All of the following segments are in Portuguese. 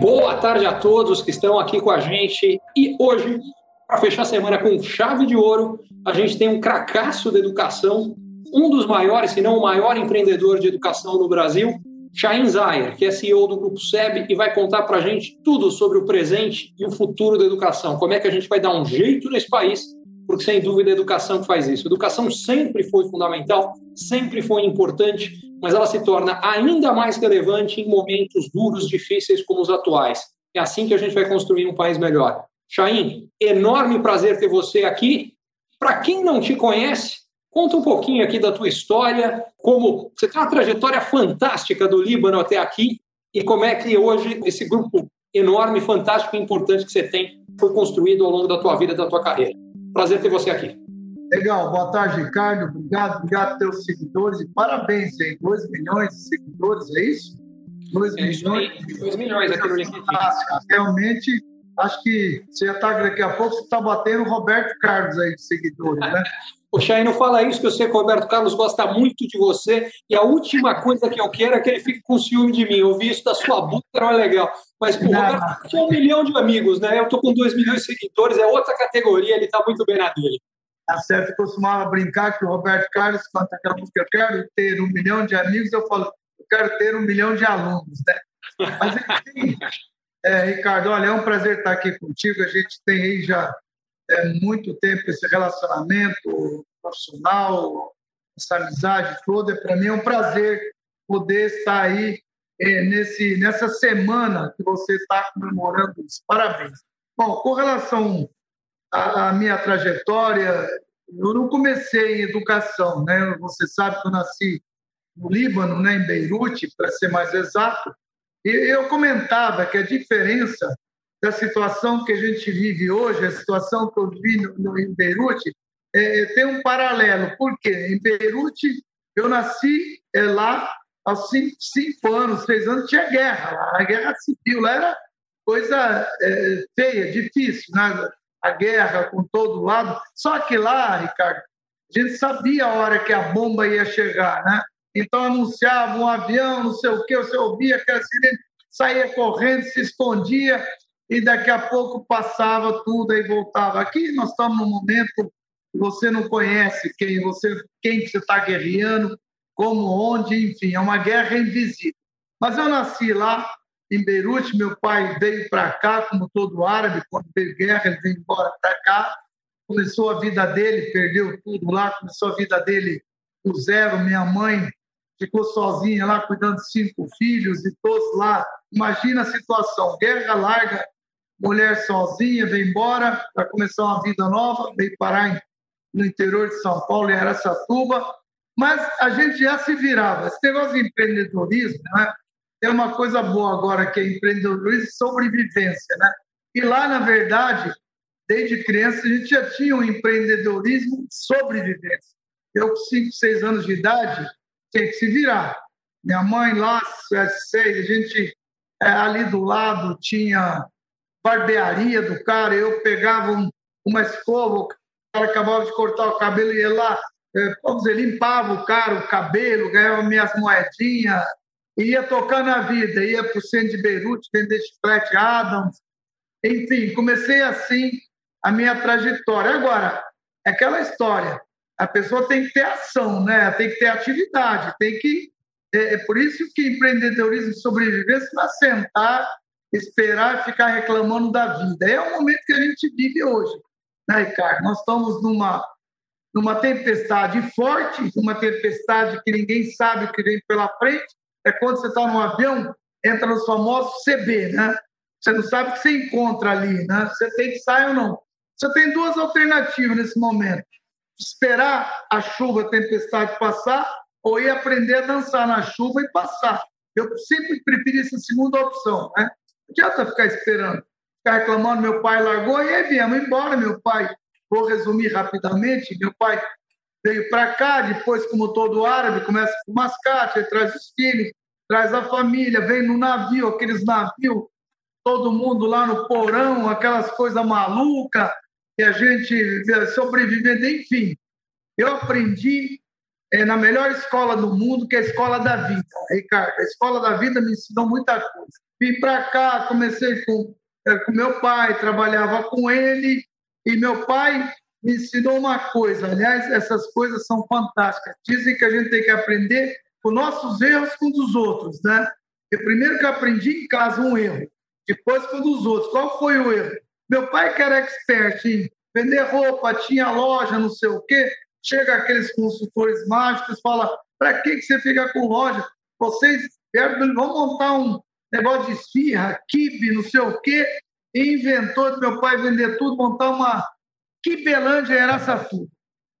Boa tarde a todos que estão aqui com a gente. E hoje, para fechar a semana com chave de ouro, a gente tem um cracaço da educação, um dos maiores, se não o maior empreendedor de educação no Brasil, Shain Zayer, que é CEO do Grupo SEB e vai contar para a gente tudo sobre o presente e o futuro da educação. Como é que a gente vai dar um jeito nesse país, porque sem dúvida a educação que faz isso. A educação sempre foi fundamental, sempre foi importante, mas ela se torna ainda mais relevante em momentos duros, difíceis como os atuais. É assim que a gente vai construir um país melhor. Chaim, enorme prazer ter você aqui. Para quem não te conhece, conta um pouquinho aqui da tua história, como você tem uma trajetória fantástica do Líbano até aqui e como é que hoje esse grupo enorme, fantástico e importante que você tem foi construído ao longo da tua vida, da tua carreira. Prazer ter você aqui. Legal, boa tarde, Ricardo. Obrigado, obrigado teus seguidores e parabéns aí, 2 milhões de seguidores, é isso? 2 é milhões. 2 milhões aqui no LinkedIn. Realmente acho que você já está daqui a pouco, você está batendo o Roberto Carlos aí de seguidores, né? O Chay, não fala isso, que eu sei que o Roberto Carlos gosta muito de você, e a última coisa que eu quero é que ele fique com ciúme de mim. Eu vi isso da sua boca, não é legal. Mas o Roberto tem um milhão de amigos, né? Eu estou com dois milhões de seguidores, é outra categoria, ele está muito bem na dele. A tá certo, costumava brincar que o Roberto Carlos canta aquela música, eu quero ter um milhão de amigos, eu falo, eu quero ter um milhão de alunos, né? Mas, enfim, é, Ricardo, olha, é um prazer estar aqui contigo. A gente tem aí já é, muito tempo esse relacionamento profissional, essa amizade toda. Para mim é um prazer poder estar aí é, nesse, nessa semana que você está comemorando isso. Parabéns. Bom, com relação à, à minha trajetória, eu não comecei em educação, né? Você sabe que eu nasci no Líbano, né, em Beirute, para ser mais exato, e eu comentava que a diferença da situação que a gente vive hoje, a situação que eu vi no, no, em Beirute, é, tem um paralelo. Por quê? Em Beirute, eu nasci é, lá aos cinco, cinco, anos, seis anos, tinha guerra. A guerra civil lá era coisa é, feia, difícil, né? A guerra com todo lado. Só que lá, Ricardo, a gente sabia a hora que a bomba ia chegar, né? Então anunciava um avião, não sei o quê, você ouvia aquela sirene, saía correndo, se escondia e daqui a pouco passava tudo e voltava. Aqui nós estamos num momento que você não conhece quem você quem você está guerreando, como, onde, enfim, é uma guerra invisível. Mas eu nasci lá em Beirute, meu pai veio para cá, como todo árabe, quando veio guerra, ele veio embora para cá, começou a vida dele, perdeu tudo lá, começou a vida dele do zero. Minha mãe ficou sozinha lá cuidando de cinco filhos e todos lá. Imagina a situação: guerra larga, mulher sozinha, vem embora para começar uma vida nova, veio parar no interior de São Paulo, em Aracatuba. Mas a gente já se virava. Esse negócio de empreendedorismo né, é uma coisa boa agora, que é empreendedorismo e sobrevivência. Né? E lá, na verdade, desde criança, a gente já tinha um empreendedorismo sobrevivência. Eu, com 5, 6 anos de idade, tinha que se virar. Minha mãe lá, seis, a gente é, ali do lado tinha barbearia do cara, eu pegava um, uma escova, o cara acabava de cortar o cabelo e ia lá, é, dizer, limpava o cara, o cabelo, ganhava minhas moedinhas, ia tocar na vida, ia para o centro de Beirute vender chiclete Adams, enfim, comecei assim a minha trajetória. Agora, é aquela história, a pessoa tem que ter ação, né? tem que ter atividade, tem que. É, é por isso que empreendedorismo e sobrevivência não é sentar, esperar ficar reclamando da vida. É o momento que a gente vive hoje, né, Ricardo? Nós estamos numa, numa tempestade forte, uma tempestade que ninguém sabe o que vem pela frente. É quando você está num avião, entra nos famosos CB, né? Você não sabe o que você encontra ali, né? Você tem que sair ou não. Você tem duas alternativas nesse momento esperar a chuva, a tempestade passar, ou ir aprender a dançar na chuva e passar. Eu sempre preferi essa segunda opção, né? Não adianta ficar esperando, ficar reclamando, meu pai largou, e aí viemos embora, meu pai. Vou resumir rapidamente, meu pai veio para cá, depois, como todo árabe, começa com mascate, traz os filhos, traz a família, vem no navio, aqueles navios, todo mundo lá no porão, aquelas coisas malucas, que a gente sobrevivendo, enfim. Eu aprendi é, na melhor escola do mundo, que é a Escola da Vida. Ricardo, a Escola da Vida me ensinou muita coisa. Vim para cá, comecei com, é, com meu pai, trabalhava com ele, e meu pai me ensinou uma coisa. Aliás, essas coisas são fantásticas. Dizem que a gente tem que aprender com nossos erros com os outros, né? Eu primeiro que aprendi em casa um erro, depois com os outros. Qual foi o erro? Meu pai, que era expert em vender roupa, tinha loja, não sei o quê, chega aqueles consultores mágicos fala: para que, que você fica com loja? Vocês vão montar um negócio de esfirra, kibe, não sei o quê, inventou de meu pai vender tudo, montar uma Kibelândia era Araçatu.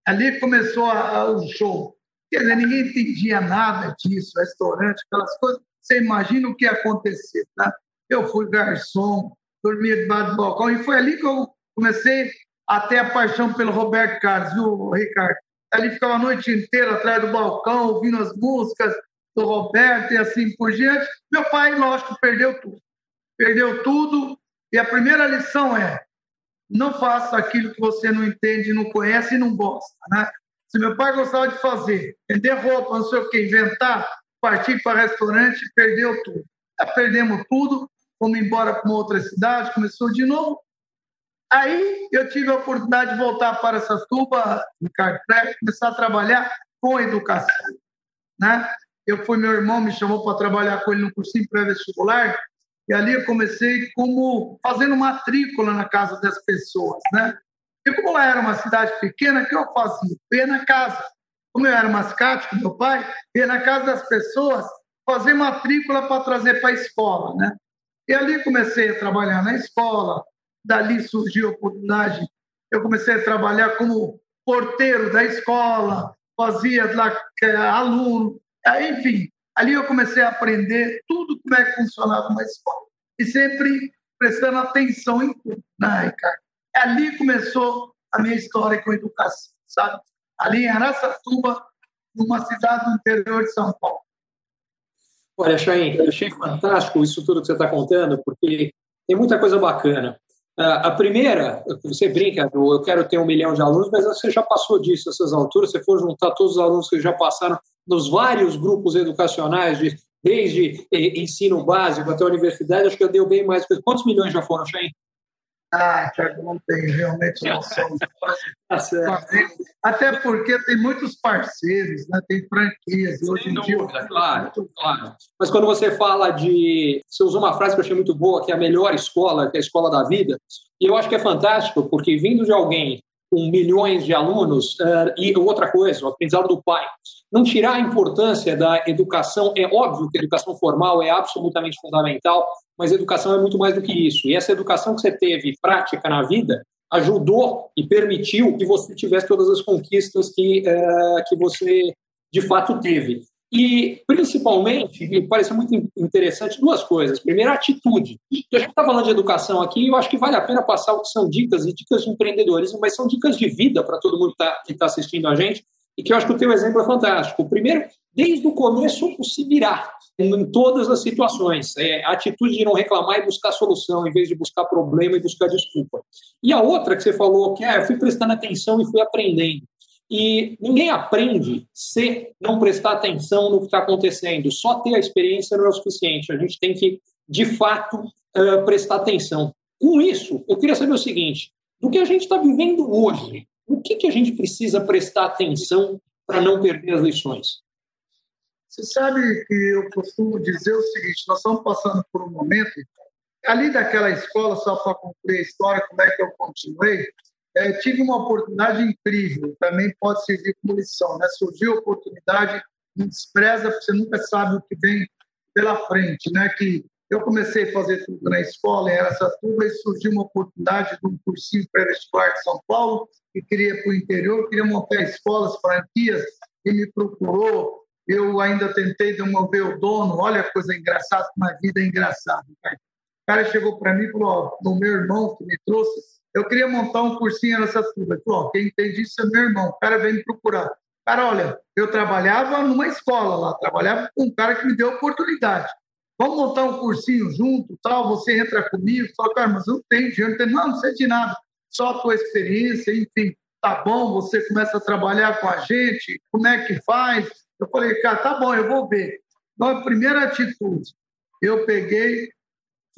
Ali começou a, a, o show. Quer dizer, ninguém entendia nada disso, restaurante, aquelas coisas. Você imagina o que ia acontecer, tá? Eu fui garçom, dormia debaixo do balcão, e foi ali que eu comecei a ter a paixão pelo Roberto Carlos, viu, Ricardo? Ali ficava a noite inteira atrás do balcão, ouvindo as músicas do Roberto e assim por diante. Meu pai, lógico, perdeu tudo. Perdeu tudo, e a primeira lição é: não faça aquilo que você não entende, não conhece e não gosta, né? Se meu pai gostava de fazer, vender roupa, não sei o que, inventar, partir para restaurante, perdeu tudo. Já perdemos tudo, fomos embora para uma outra cidade, começou de novo. Aí eu tive a oportunidade de voltar para essa tuba, para começar a trabalhar com educação. Né? Eu fui, meu irmão me chamou para trabalhar com ele no cursinho pré-vestibular, e ali eu comecei como fazendo matrícula na casa das pessoas, né? E como lá era uma cidade pequena, o que eu fazia? Eu ia na casa. Como eu era mascate com meu pai, ia na casa das pessoas fazer matrícula para trazer para a escola, né? E ali comecei a trabalhar na escola. Dali surgiu a oportunidade. Eu comecei a trabalhar como porteiro da escola, fazia lá aluno, enfim. Ali eu comecei a aprender tudo como é que funcionava uma escola. E sempre prestando atenção em tudo, né, Ricardo? Ali começou a minha história com educação, sabe? Ali em Araçatuba, numa cidade do interior de São Paulo. Olha, Chain, eu achei fantástico isso tudo que você está contando, porque tem muita coisa bacana. Ah, a primeira, você brinca eu quero ter um milhão de alunos, mas você já passou disso, essas alturas, você for juntar todos os alunos que já passaram nos vários grupos educacionais, de, desde eh, ensino básico até a universidade, acho que eu dei bem mais. Quantos milhões já foram, Chain? Ah, Tiago, não tem realmente noção. tá Até porque tem muitos parceiros, né? tem franquias. Sem hoje em dúvida, dia, claro, claro. Mas quando você fala de. Você usou uma frase que eu achei muito boa, que é a melhor escola, que é a escola da vida. E eu acho que é fantástico, porque vindo de alguém com milhões de alunos, uh, e outra coisa, o aprendizado do pai. Não tirar a importância da educação, é óbvio que a educação formal é absolutamente fundamental, mas a educação é muito mais do que isso. E essa educação que você teve prática na vida ajudou e permitiu que você tivesse todas as conquistas que, uh, que você de fato teve. E, principalmente, me parece muito interessante duas coisas. Primeiro, a atitude. A gente está falando de educação aqui, eu acho que vale a pena passar o que são dicas e dicas de empreendedorismo, mas são dicas de vida para todo mundo tá, que está assistindo a gente, e que eu acho que o teu exemplo é fantástico. Primeiro, desde o começo, se virar em todas as situações. É, a atitude de não reclamar e buscar solução, em vez de buscar problema e buscar desculpa. E a outra que você falou, que é, eu fui prestando atenção e fui aprendendo. E ninguém aprende se não prestar atenção no que está acontecendo. Só ter a experiência não é o suficiente. A gente tem que, de fato, uh, prestar atenção. Com isso, eu queria saber o seguinte: do que a gente está vivendo hoje, o que, que a gente precisa prestar atenção para não perder as lições? Você sabe que eu costumo dizer o seguinte: nós estamos passando por um momento, ali daquela escola, só para concluir a história, como é que eu continuei, é, tive uma oportunidade incrível, também pode servir como lição. Né? Surgiu a oportunidade, não despreza, porque você nunca sabe o que vem pela frente. Né? Que eu comecei a fazer tudo na escola, em Aracatuba, e surgiu uma oportunidade de um cursinho pré-vestibular de São Paulo, que queria para o interior, queria montar escolas, franquias, e me procurou. Eu ainda tentei demover o dono, olha a coisa engraçada, uma vida engraçada. Cara. O cara chegou para mim e falou: o meu irmão que me trouxe, eu queria montar um cursinho nessa turma. Ele falou, quem entende isso é meu irmão. O cara veio me procurar. Cara, olha, eu trabalhava numa escola lá, trabalhava com um cara que me deu oportunidade. Vamos montar um cursinho junto, tal, você entra comigo. Fala, cara, mas eu não tenho dinheiro, não, tenho, não, não sei de nada. Só a tua experiência, enfim. tá bom, você começa a trabalhar com a gente, como é que faz? Eu falei, cara, tá bom, eu vou ver. Então, a primeira atitude, eu peguei,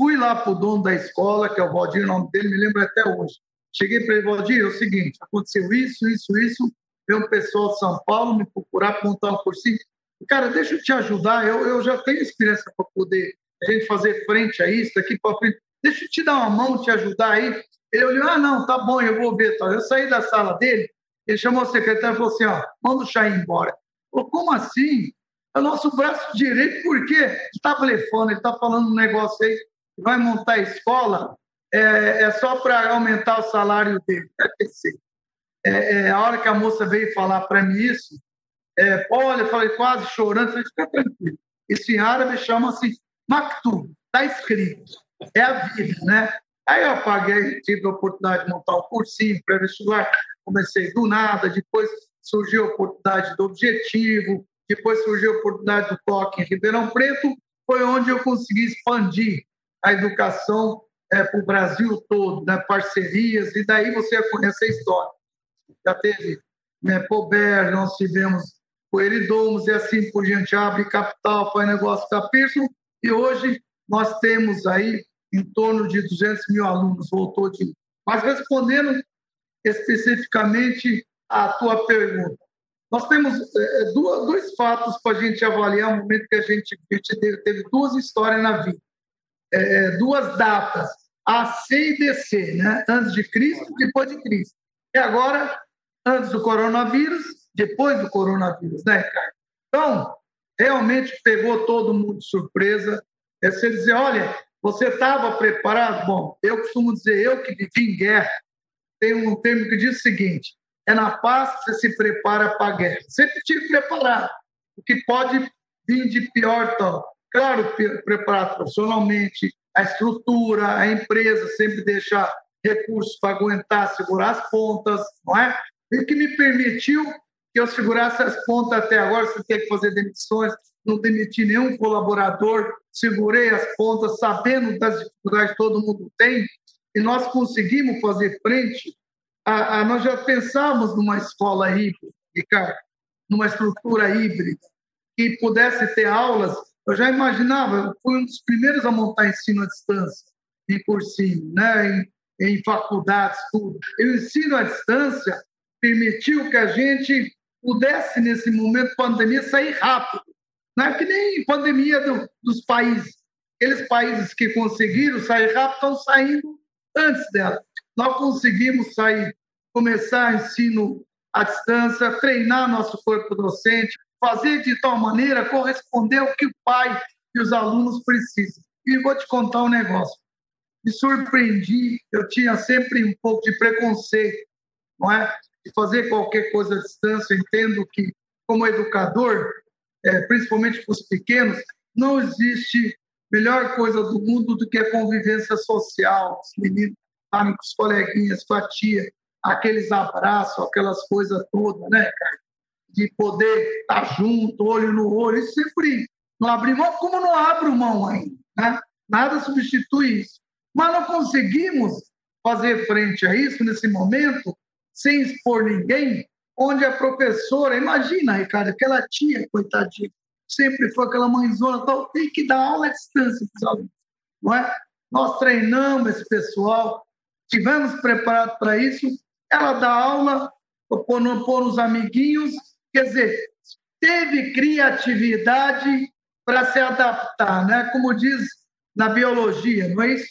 fui lá para o dono da escola, que é o Valdir, o nome dele, me lembro até hoje. Cheguei para ele, Valdir, é o seguinte, aconteceu isso, isso, isso, veio um pessoal de São Paulo me procurar para montar um cursinho. Cara, deixa eu te ajudar, eu, eu já tenho experiência para poder a gente fazer frente a isso, daqui para frente. Deixa eu te dar uma mão, te ajudar aí. Ele olhou, ah, não, tá bom, eu vou ver. Tá. Eu saí da sala dele, ele chamou o secretário e falou assim, ó, manda o chá embora. Falou, como assim? É o nosso braço direito, por quê? Ele está blefando, ele está falando um negócio aí, vai montar escola, é, é só para aumentar o salário dele. É, é, a hora que a moça veio falar para mim isso, é, olha, eu falei quase chorando, falei, fica tranquilo. Isso em árabe chama-se maktub, está escrito, é a vida, né? Aí eu paguei, tive a oportunidade de montar um cursinho pré-vestibular, comecei do nada, depois surgiu a oportunidade do Objetivo, depois surgiu a oportunidade do toque em Ribeirão Preto, foi onde eu consegui expandir a educação é, para o Brasil todo, né, parcerias, e daí você conhece a história. Já teve né, Pober, nós tivemos Coeridomos e assim por diante, Abre Capital, foi negócio da Pearson, e hoje nós temos aí em torno de 200 mil alunos, voltou de. Mas respondendo especificamente à tua pergunta, nós temos é, é dois fatos para a gente avaliar o momento que a gente, a gente teve, teve, duas histórias na vida, é, duas datas, AC e DC, né? antes de Cristo e depois de Cristo. E agora, antes do coronavírus, depois do coronavírus, né, Ricardo? Então, realmente pegou todo mundo de surpresa. É você dizer, olha, você estava preparado? Bom, eu costumo dizer, eu que vivi em guerra, tem um termo que diz o seguinte: é na paz que você se prepara para a guerra. Sempre tive preparado. O que pode vir de pior, então, claro, preparado profissionalmente, a estrutura, a empresa sempre deixar recursos para aguentar, segurar as pontas, não é? E que me permitiu que eu segurasse as pontas até agora, sem ter que fazer demissões, não demiti nenhum colaborador, segurei as pontas, sabendo das dificuldades que todo mundo tem, e nós conseguimos fazer frente. A, a, nós já pensávamos numa escola híbrida, Ricardo, numa estrutura híbrida, que pudesse ter aulas. Eu já imaginava, eu fui um dos primeiros a montar ensino à distância, em cursinho, né? em, em faculdades, tudo. E o ensino à distância permitiu que a gente pudesse, nesse momento de pandemia, sair rápido não é que nem pandemia do, dos países. Aqueles países que conseguiram sair rápido estão saindo antes dela. Nós conseguimos sair, começar ensino à distância, treinar nosso corpo docente, fazer de tal maneira corresponder ao que o pai e os alunos precisam. E vou te contar um negócio. Me surpreendi, eu tinha sempre um pouco de preconceito, não é? De fazer qualquer coisa à distância. Entendo que, como educador, é, principalmente para os pequenos, não existe melhor coisa do mundo do que a convivência social, os meninos estarem com os coleguinhas, com a tia, aqueles abraços, aquelas coisas todas, né, cara? De poder estar junto, olho no olho, isso sempre não abre mão, como não abro mão ainda, né? Nada substitui isso. Mas não conseguimos fazer frente a isso nesse momento, sem expor ninguém, onde a professora, imagina, Ricardo, aquela tia, coitadinha, sempre foi aquela mãezona, tal, tem que dar aula à distância para os alunos, não é? Nós treinamos esse pessoal, tivemos preparado para isso, ela dá aula, pôr, pôr os amiguinhos, quer dizer, teve criatividade para se adaptar, né? Como diz na biologia, não é isso?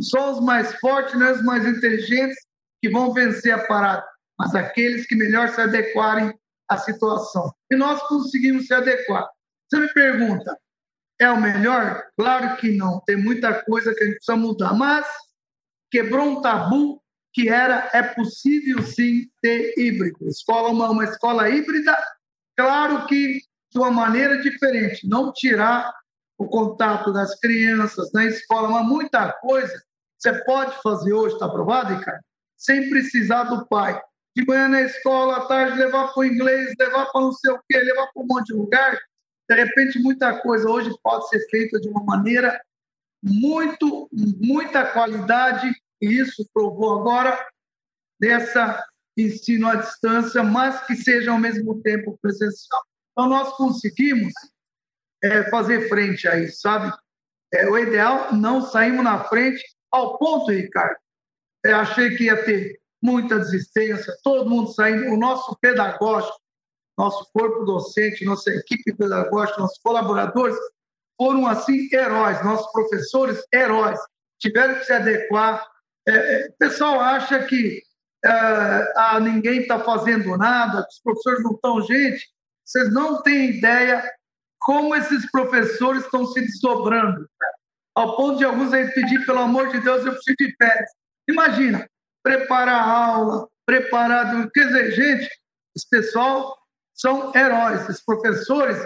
Só os mais fortes, não é os mais inteligentes que vão vencer a parada mas aqueles que melhor se adequarem à situação. E nós conseguimos se adequar. Você me pergunta, é o melhor? Claro que não. Tem muita coisa que a gente precisa mudar, mas quebrou um tabu que era é possível sim ter híbrido. Escola uma, uma escola híbrida, claro que de uma maneira diferente, não tirar o contato das crianças na escola, mas muita coisa você pode fazer hoje, está aprovado, Ricardo? Sem precisar do pai de manhã na escola, à tarde levar para o inglês, levar para não sei o quê, levar para um monte de lugar. De repente, muita coisa hoje pode ser feita de uma maneira muito, muita qualidade, e isso provou agora dessa ensino à distância, mas que seja ao mesmo tempo presencial. Então, nós conseguimos é, fazer frente a isso, sabe? É, o ideal, não saímos na frente ao ponto, Ricardo. Eu achei que ia ter muita desistência, todo mundo saindo, o nosso pedagógico, nosso corpo docente, nossa equipe pedagógica, nossos colaboradores foram assim heróis, nossos professores heróis, tiveram que se adequar. É, é, o pessoal acha que é, ah, ninguém está fazendo nada, os professores não estão. Gente, vocês não têm ideia como esses professores estão se desdobrando, ao ponto de alguns aí pedir, pelo amor de Deus, eu preciso de férias. Imagina, preparar a aula, preparar. Quer dizer, gente, esse pessoal são heróis, esses professores,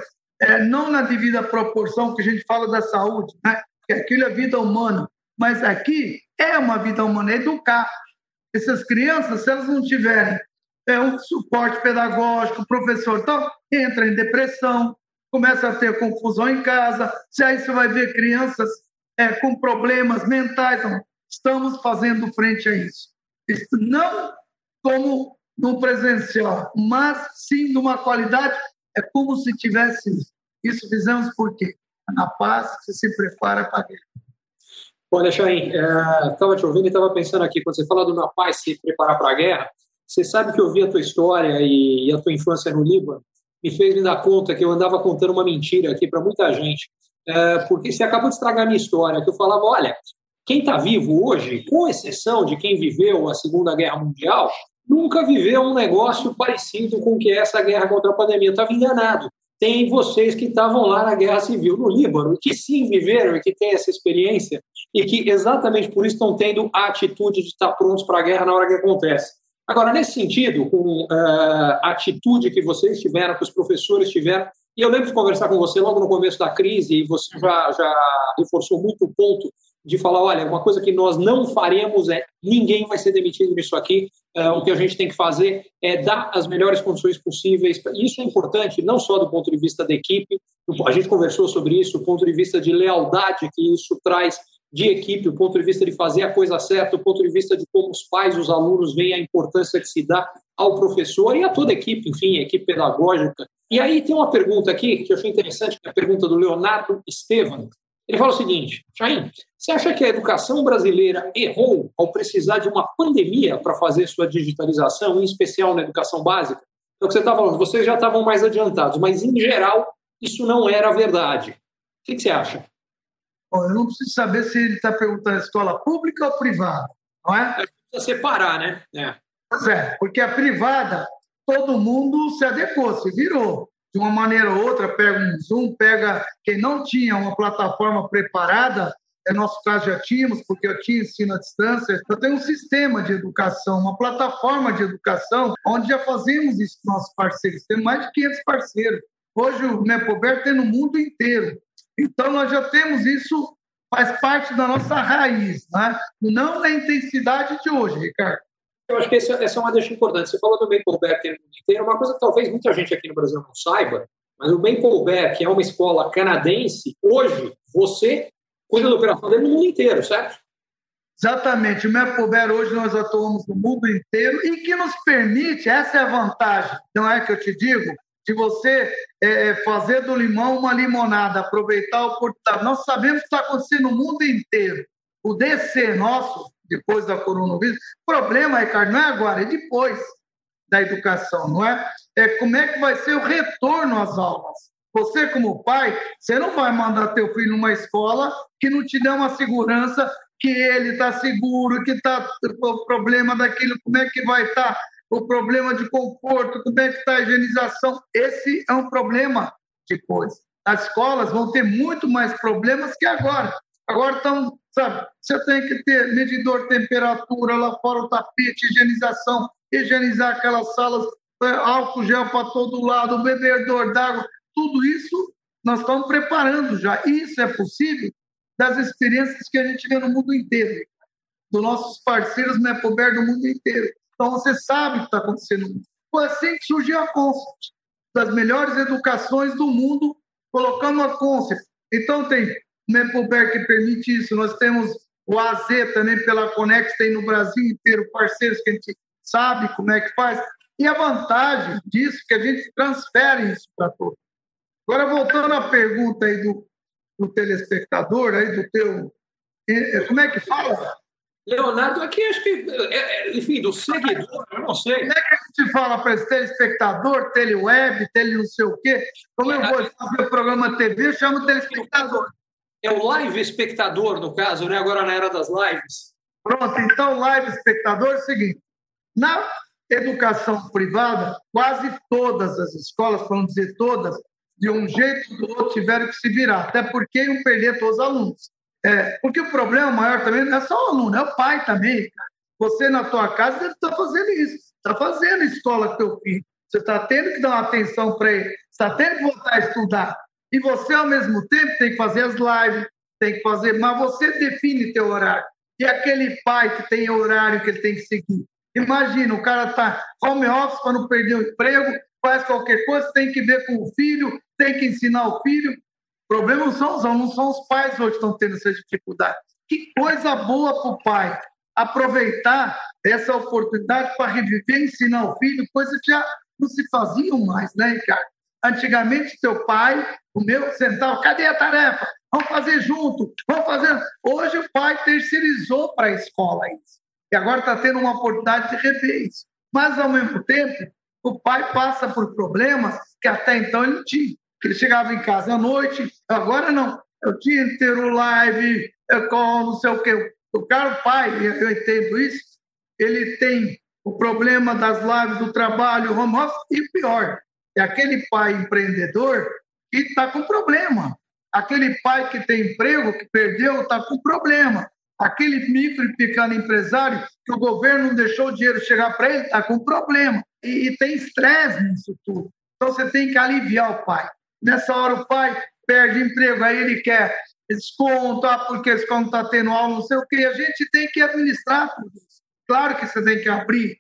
é, não na devida proporção que a gente fala da saúde, né? que aquilo é vida humana, mas aqui é uma vida humana, é educar. Essas crianças, se elas não tiverem é, um suporte pedagógico, professor, então entra em depressão, começa a ter confusão em casa, se aí você vai ver crianças é, com problemas mentais. Então, estamos fazendo frente a isso. isso não como no presencial, mas sim numa qualidade, é como se tivesse isso. fizemos por quê? Na paz, você se prepara para a guerra. Olha, Chain, estava é, te ouvindo e estava pensando aqui, quando você fala do Na Paz se preparar para a guerra, você sabe que eu vi a tua história e, e a tua infância no Líbano, me fez me dar conta que eu andava contando uma mentira aqui para muita gente, é, porque você acabou de estragar a minha história, que eu falava, olha, quem está vivo hoje, com exceção de quem viveu a Segunda Guerra Mundial, nunca viveu um negócio parecido com o que é essa guerra contra a pandemia. Estava enganado. Tem vocês que estavam lá na Guerra Civil no Líbano, que sim viveram e que têm essa experiência, e que exatamente por isso estão tendo a atitude de estar prontos para a guerra na hora que acontece. Agora, nesse sentido, com uh, a atitude que vocês tiveram, que os professores tiveram, e eu lembro de conversar com você logo no começo da crise, e você já, já reforçou muito o ponto de falar, olha, uma coisa que nós não faremos é ninguém vai ser demitido nisso aqui. Uh, o que a gente tem que fazer é dar as melhores condições possíveis. Isso é importante, não só do ponto de vista da equipe. A gente conversou sobre isso, do ponto de vista de lealdade que isso traz de equipe, do ponto de vista de fazer a coisa certa, do ponto de vista de como os pais, os alunos veem a importância que se dá ao professor e a toda a equipe, enfim, a equipe pedagógica. E aí tem uma pergunta aqui que eu achei interessante, que é a pergunta do Leonardo Estevam. Ele fala o seguinte, Chain, você acha que a educação brasileira errou ao precisar de uma pandemia para fazer sua digitalização, em especial na educação básica? É o que você está falando, vocês já estavam mais adiantados, mas em geral isso não era verdade. O que, que você acha? Bom, eu não preciso saber se ele está perguntando escola pública ou privada, não é? Precisa separar, né? É. Pois é, porque a privada, todo mundo se adequou, se virou de uma maneira ou outra, pega um Zoom, pega quem não tinha uma plataforma preparada, é nosso caso já tínhamos, porque eu tinha ensino à distância, eu tenho um sistema de educação, uma plataforma de educação, onde já fazemos isso com nossos parceiros, temos mais de 500 parceiros. Hoje o Nepober tem no mundo inteiro. Então nós já temos isso, faz parte da nossa raiz, né? não na intensidade de hoje, Ricardo. Eu acho que essa, essa é uma deixa importante. Você falou do Mapleback no inteiro, uma coisa que talvez muita gente aqui no Brasil não saiba, mas o Mapleback é uma escola canadense. Hoje, você cuida da operação dele no mundo inteiro, certo? Exatamente. O Mapleback hoje nós atuamos no mundo inteiro e que nos permite, essa é a vantagem, não é que eu te digo, de você é, é fazer do limão uma limonada, aproveitar a oportunidade. Nós sabemos que está acontecendo no mundo inteiro. O DC nosso, depois da coronavírus. O problema, Ricardo, não é agora, é depois da educação, não é? É como é que vai ser o retorno às aulas. Você, como pai, você não vai mandar teu filho numa escola que não te dê uma segurança que ele está seguro, que está o problema daquilo, como é que vai estar tá, o problema de conforto, como é que está a higienização. Esse é um problema depois. As escolas vão ter muito mais problemas que agora. Agora estão sabe? Você tem que ter medidor de temperatura lá fora, o tapete, higienização, higienizar aquelas salas, é, álcool gel para todo lado, bebedor d'água, tudo isso nós estamos preparando já. Isso é possível das experiências que a gente vê no mundo inteiro, dos nossos parceiros Nepober do mundo inteiro. Então você sabe o que está acontecendo. Foi assim que surgiu a Concept, das melhores educações do mundo, colocando a Concept. Então tem Nepober que permite isso. Nós temos o AZ também pela Conex, tem no Brasil inteiro parceiros que a gente sabe como é que faz. E a vantagem disso é que a gente transfere isso para todos. Agora, voltando à pergunta aí do, do telespectador, aí do teu. É, como é que fala? Leonardo, aqui acho que, é, é, enfim, do seguidor, eu não sei. Como é que a gente fala para esse telespectador, teleweb, tele não sei o quê? Como eu vou fazer o programa TV, eu chamo telespectador. É o live espectador, no caso, né? Agora na era das lives. Pronto, então, live espectador é o seguinte: na educação privada, quase todas as escolas, para não dizer todas, de um jeito ou do outro tiveram que se virar, até porque iam perder todos os alunos. É, porque o problema maior também não é só o aluno, é o pai também. Você na tua casa deve estar fazendo isso, está fazendo escola com teu filho. Você está tendo que dar uma atenção para ele, está tendo que voltar a estudar. E você, ao mesmo tempo, tem que fazer as lives, tem que fazer, mas você define teu horário. E aquele pai que tem horário que ele tem que seguir. Imagina, o cara está home office para não perder o emprego, faz qualquer coisa, tem que ver com o filho, tem que ensinar o filho. O problema não são os são os pais hoje que estão tendo essa dificuldade. Que coisa boa para o pai aproveitar essa oportunidade para reviver, ensinar o filho, coisas que já não se faziam mais, né, Ricardo? Antigamente, seu pai, o meu, sentava, cadê a tarefa? Vamos fazer junto, vamos fazer. Hoje o pai terceirizou para a escola isso. E agora está tendo uma oportunidade de rever isso. Mas, ao mesmo tempo, o pai passa por problemas que até então ele tinha. Ele chegava em casa à noite, agora não. É o dia inteiro live, é com não sei o quê. O cara, o pai, eu entendo isso, ele tem o problema das lives do trabalho, home office, e pior, é aquele pai empreendedor que está com problema. Aquele pai que tem emprego, que perdeu, está com problema. Aquele micro e pequeno empresário que o governo não deixou o dinheiro chegar para ele, está com problema. E, e tem estresse nisso tudo. Então você tem que aliviar o pai. Nessa hora o pai perde emprego, aí ele quer desconto, ah, porque esse desconto está tendo aula, não sei o quê. A gente tem que administrar tudo isso. Claro que você tem que abrir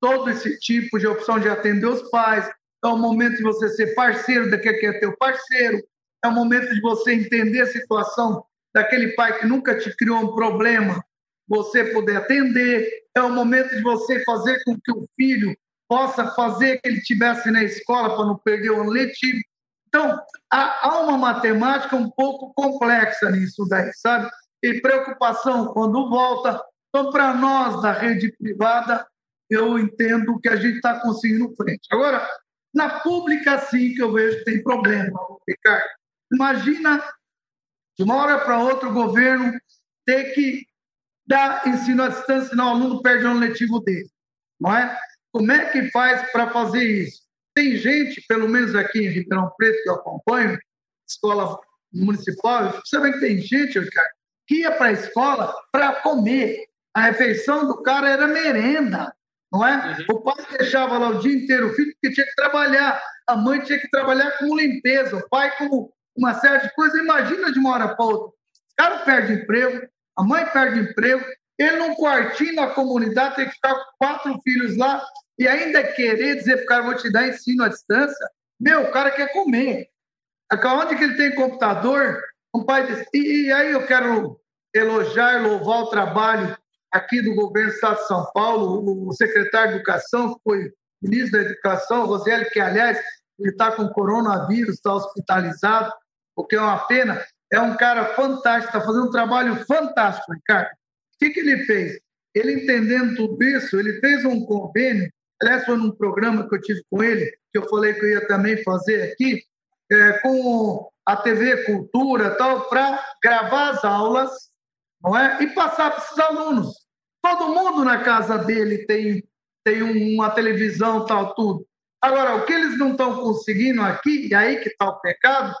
todo esse tipo de opção de atender os pais. É o momento de você ser parceiro daquele que é teu parceiro. É o momento de você entender a situação daquele pai que nunca te criou um problema, você poder atender. É o momento de você fazer com que o filho possa fazer que ele estivesse na escola para não perder o ano letivo. Então, há uma matemática um pouco complexa nisso daí, sabe? E preocupação quando volta. Então, para nós da rede privada, eu entendo que a gente está conseguindo frente. Agora, na pública, sim, que eu vejo que tem problema, Ricardo. Imagina, de uma hora para outra, o governo ter que dar ensino à distância, senão o aluno perde o ano letivo dele. Não é? Como é que faz para fazer isso? Tem gente, pelo menos aqui em Ribeirão Preto, que eu acompanho, escola municipal, você vê que tem gente, Ricardo, que ia para a escola para comer. A refeição do cara era merenda, não é? Uhum. O pai deixava lá o dia inteiro o filho porque tinha que trabalhar, a mãe tinha que trabalhar com limpeza, o pai com uma série de coisas. Imagina de uma hora para outra. O cara perde emprego, a mãe perde emprego, ele num quartinho na comunidade tem que ficar com quatro filhos lá e ainda querer dizer para o cara, vou te dar ensino à distância. Meu, o cara quer comer. Onde que ele tem computador? Um pai diz, e, e aí eu quero elogiar, louvar o trabalho aqui do governo do Estado de São Paulo, o secretário de Educação, que foi ministro da Educação, Roseli, que, aliás, ele está com coronavírus, está hospitalizado, o que é uma pena. É um cara fantástico, está fazendo um trabalho fantástico, Ricardo. O que, que ele fez? Ele entendendo tudo isso, ele fez um convênio Aliás, foi num programa que eu tive com ele, que eu falei que eu ia também fazer aqui, é, com a TV Cultura tal, para gravar as aulas não é? e passar para esses alunos. Todo mundo na casa dele tem, tem uma televisão, tal, tudo. Agora, o que eles não estão conseguindo aqui, e aí que está o pecado,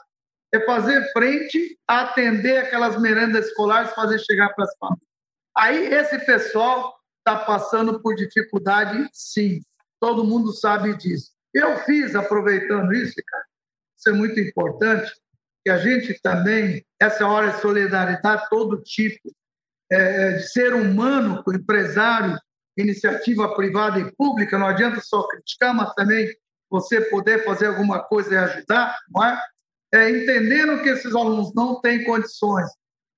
é fazer frente a atender aquelas merendas escolares, fazer chegar para as famílias. Aí esse pessoal está passando por dificuldade, sim. Todo mundo sabe disso. Eu fiz, aproveitando isso, cara, isso é muito importante, que a gente também, essa hora de solidariedade, todo tipo é, é, ser humano, empresário, iniciativa privada e pública, não adianta só criticar, mas também você poder fazer alguma coisa e ajudar, não é? é entendendo que esses alunos não têm condições,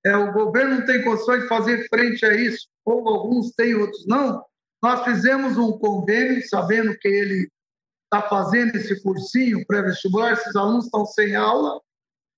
é, o governo não tem condições de fazer frente a isso, ou alguns têm, outros não, nós fizemos um convênio, sabendo que ele está fazendo esse cursinho pré-vestibular, esses alunos estão sem aula,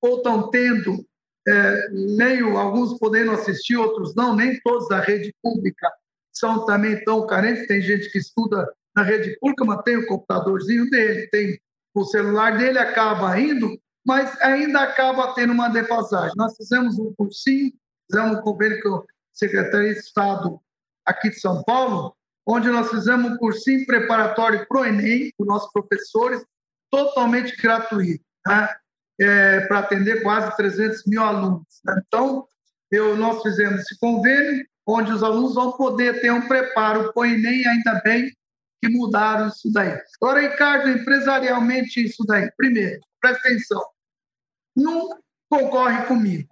ou estão tendo, é, meio, alguns podendo assistir, outros não, nem todos da rede pública são também tão carentes. Tem gente que estuda na rede pública, mas tem o computadorzinho dele, tem o celular dele, acaba indo, mas ainda acaba tendo uma defasagem. Nós fizemos um cursinho, fizemos um convênio com a Secretaria de Estado aqui de São Paulo, onde nós fizemos um cursinho preparatório para o Enem, com nossos professores, totalmente gratuito, né? É, para atender quase 300 mil alunos. Né? Então, eu, nós fizemos esse convênio, onde os alunos vão poder ter um preparo para o Enem, ainda bem que mudaram isso daí. Agora, Ricardo, empresarialmente isso daí. Primeiro, presta atenção, não concorre comigo,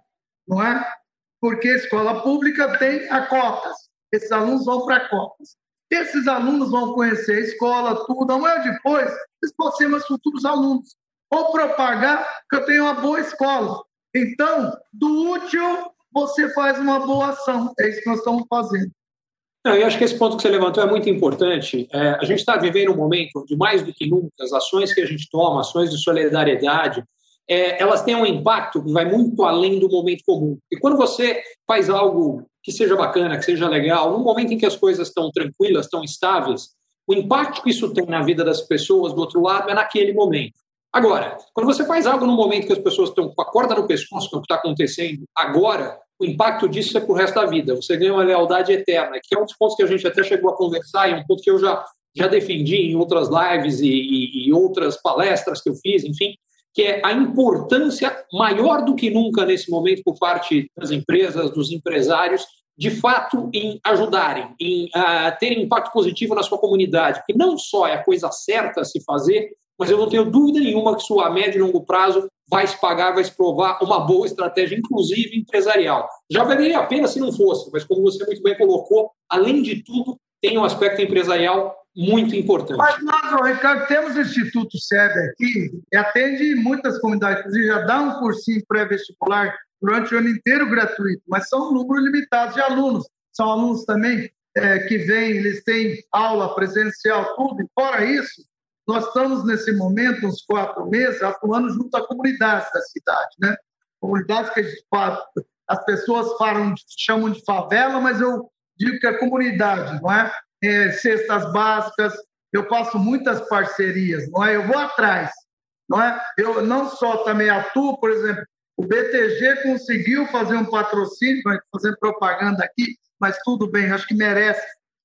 não é? Porque a escola pública tem a cotas, esses alunos vão para cotas. Esses alunos vão conhecer a escola, tudo. Amanhã depois, eles podem ser meus futuros alunos. Ou propagar que eu tenho uma boa escola. Então, do útil, você faz uma boa ação. É isso que nós estamos fazendo. Não, eu acho que esse ponto que você levantou é muito importante. É, a gente está vivendo um momento de mais do que nunca, as ações que a gente toma, ações de solidariedade, é, elas têm um impacto que vai muito além do momento comum. E quando você faz algo que seja bacana, que seja legal, no momento em que as coisas estão tranquilas, estão estáveis, o impacto que isso tem na vida das pessoas do outro lado é naquele momento. Agora, quando você faz algo no momento que as pessoas estão com a corda no pescoço, que é o que está acontecendo agora, o impacto disso é para o resto da vida. Você ganha uma lealdade eterna, que é um dos pontos que a gente até chegou a conversar e um ponto que eu já, já defendi em outras lives e, e, e outras palestras que eu fiz, enfim, que é a importância maior do que nunca nesse momento por parte das empresas, dos empresários, de fato em ajudarem, em uh, terem impacto positivo na sua comunidade, que não só é a coisa certa a se fazer, mas eu não tenho dúvida nenhuma que isso a médio e longo prazo vai se pagar, vai se provar uma boa estratégia, inclusive empresarial. Já valeria a pena se não fosse, mas como você muito bem colocou, além de tudo, tem um aspecto empresarial muito importante. Mas nós, Ricardo, temos o Instituto SEB aqui, e atende muitas comunidades, inclusive já dá um cursinho pré-vestibular durante o ano inteiro gratuito, mas são um número limitado de alunos. São alunos também é, que vêm, eles têm aula presencial, tudo, e fora isso, nós estamos nesse momento, uns quatro meses, atuando junto à comunidade da cidade, né? Comunidades que as pessoas falam, chamam de favela, mas eu digo que é comunidade, não é? é? Cestas básicas, eu faço muitas parcerias, não é? Eu vou atrás, não é? Eu não só também atuo, por exemplo, o BTG conseguiu fazer um patrocínio, fazer propaganda aqui, mas tudo bem, acho que merece,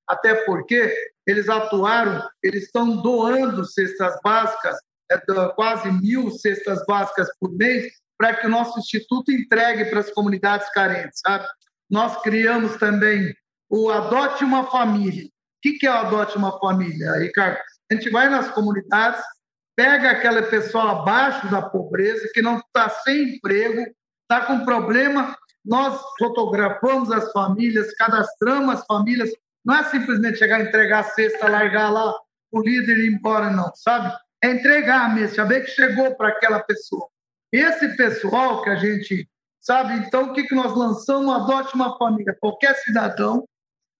até porque eles atuaram, eles estão doando cestas básicas, é, quase mil cestas básicas por mês, para que o nosso instituto entregue para as comunidades carentes, sabe? Nós criamos também o Adote uma Família. O que é o Adote uma Família, Ricardo? A gente vai nas comunidades, pega aquela pessoa abaixo da pobreza, que não está sem emprego, está com problema, nós fotografamos as famílias, cadastramos as famílias, não é simplesmente chegar, entregar a cesta, largar lá o líder e ir embora, não, sabe? É entregar mesmo, saber que chegou para aquela pessoa. Esse pessoal que a gente sabe, então o que, que nós lançamos? Adote uma família, qualquer cidadão,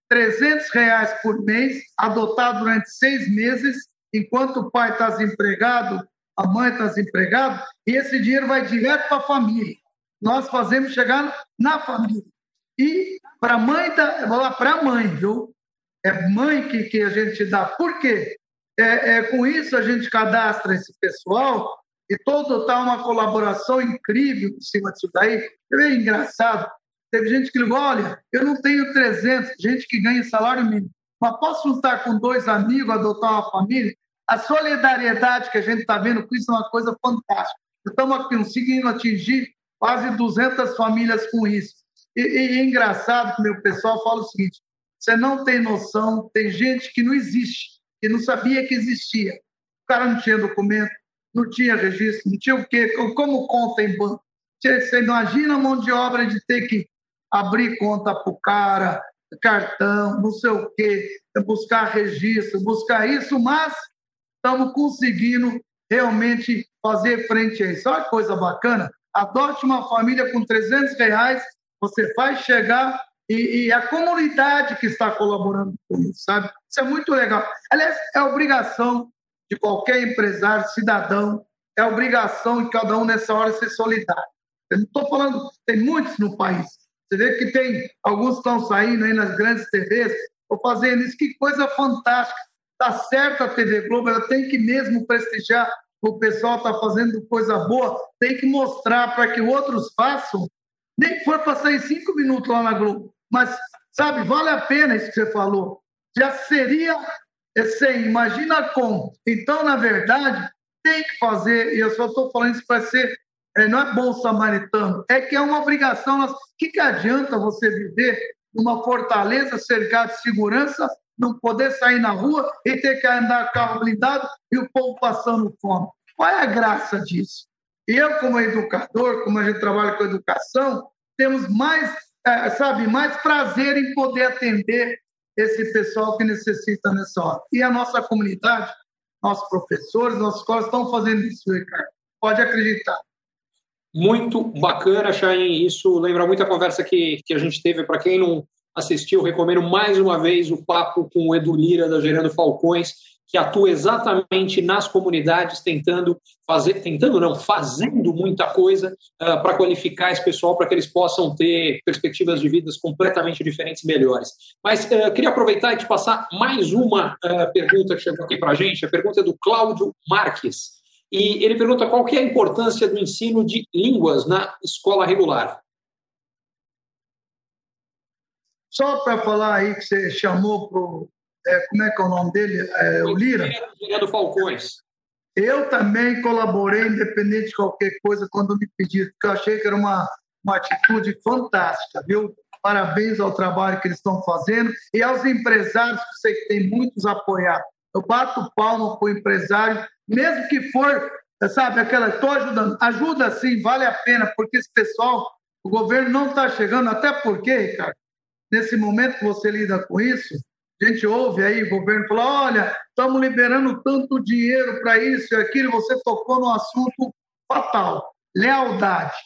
300 reais por mês, adotado durante seis meses, enquanto o pai está desempregado, a mãe está desempregada, e esse dinheiro vai direto para a família. Nós fazemos chegar na família. E para a mãe, para a mãe, viu? É mãe que, que a gente dá. Por quê? É, é, com isso a gente cadastra esse pessoal e todo está uma colaboração incrível em cima disso daí. É engraçado. Teve gente que ligou, olha, eu não tenho 300, gente que ganha salário mínimo, mas posso juntar com dois amigos, adotar uma família? A solidariedade que a gente está vendo com isso é uma coisa fantástica. Estamos conseguindo atingir quase 200 famílias com isso. E, e é engraçado que meu pessoal fala o seguinte: você não tem noção, tem gente que não existe, que não sabia que existia. O cara não tinha documento, não tinha registro, não tinha o quê, como conta em banco. Você imagina a mão de obra de ter que abrir conta para o cara, cartão, não sei o quê, buscar registro, buscar isso, mas estamos conseguindo realmente fazer frente a isso. Olha que coisa bacana. Adote uma família com 300 reais, você vai chegar e, e, a comunidade que está colaborando com isso, sabe? Isso é muito legal. Aliás, é obrigação de qualquer empresário, cidadão, é obrigação de cada um nessa hora ser solidário. Eu não estou falando, tem muitos no país. Você vê que tem alguns estão saindo aí nas grandes TVs, ou fazendo isso, que coisa fantástica. Está certo a TV Globo, ela tem que mesmo prestigiar o pessoal está fazendo coisa boa, tem que mostrar para que outros façam, nem for passar em cinco minutos lá na Globo. Mas, sabe, vale a pena isso que você falou. Já seria sem, imagina como. Então, na verdade, tem que fazer, e eu só estou falando isso para ser, é, não é bom samaritano, é que é uma obrigação. O que, que adianta você viver numa fortaleza cercada de segurança, não poder sair na rua e ter que andar carro blindado e o povo passando fome? Qual é a graça disso? Eu, como educador, como a gente trabalha com educação, temos mais, é, sabe, mais prazer em poder atender esse pessoal que necessita nessa hora. E a nossa comunidade, nossos professores, nossas escolas estão fazendo isso, Ricardo. Pode acreditar. Muito bacana, Chain. Isso lembra muito a conversa que, que a gente teve. Para quem não assistiu, recomendo mais uma vez o papo com o Edu Lira, da Gerando Falcões, que atua exatamente nas comunidades, tentando fazer, tentando não, fazendo muita coisa uh, para qualificar esse pessoal para que eles possam ter perspectivas de vidas completamente diferentes e melhores. Mas uh, queria aproveitar e te passar mais uma uh, pergunta que chegou aqui para a gente, a pergunta é do Cláudio Marques. E ele pergunta qual que é a importância do ensino de línguas na escola regular. Só para falar aí que você chamou é, como é que é o nome dele? É, o Lira? Do Falcões. Eu também colaborei, independente de qualquer coisa, quando me pediram, porque eu achei que era uma, uma atitude fantástica, viu? Parabéns ao trabalho que eles estão fazendo e aos empresários, que sei que tem muitos apoiados. Eu bato palma para o empresário, mesmo que for, sabe, aquela, estou ajudando. Ajuda sim, vale a pena, porque esse pessoal, o governo não está chegando, até porque, Ricardo, nesse momento que você lida com isso, a gente ouve aí o governo falar: olha, estamos liberando tanto dinheiro para isso e aquilo. Você tocou no assunto fatal: lealdade.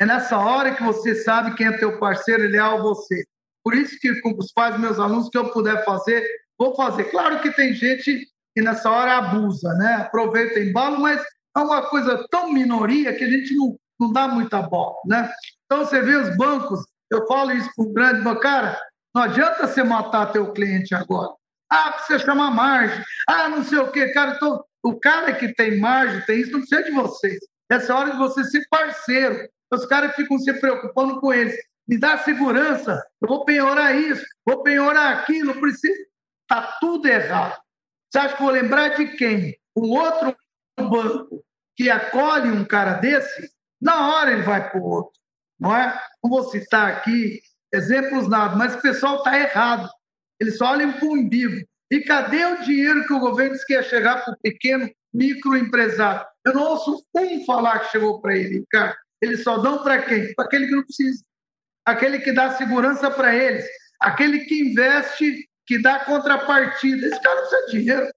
É nessa hora que você sabe quem é teu parceiro e leal a você. Por isso que com os pais meus alunos que eu puder fazer, vou fazer. Claro que tem gente que nessa hora abusa, né? Aproveita embalo, mas é uma coisa tão minoria que a gente não, não dá muita bola, né? Então você vê os bancos, eu falo isso para um grande banco, cara, não adianta você matar teu cliente agora. Ah, você chama margem. Ah, não sei o quê. Cara, então, o cara que tem margem, tem isso, não precisa de vocês. Essa hora de você ser parceiro. Os caras ficam se preocupando com eles. Me dá segurança, eu vou penhorar isso, vou penhorar aquilo, precisa. Está tudo errado. Você acha que vou lembrar de quem? Um outro banco que acolhe um cara desse, na hora ele vai para o outro. Não é? Não vou citar aqui exemplos nada, mas o pessoal está errado. Eles só olham para o umbigo. E cadê o dinheiro que o governo disse que ia chegar para o pequeno microempresário? Eu não ouço um falar que chegou para ele, cara. Eles só dão para quem? Para aquele que não precisa. Aquele que dá segurança para eles. Aquele que investe, que dá contrapartida. Esse cara precisa de dinheiro.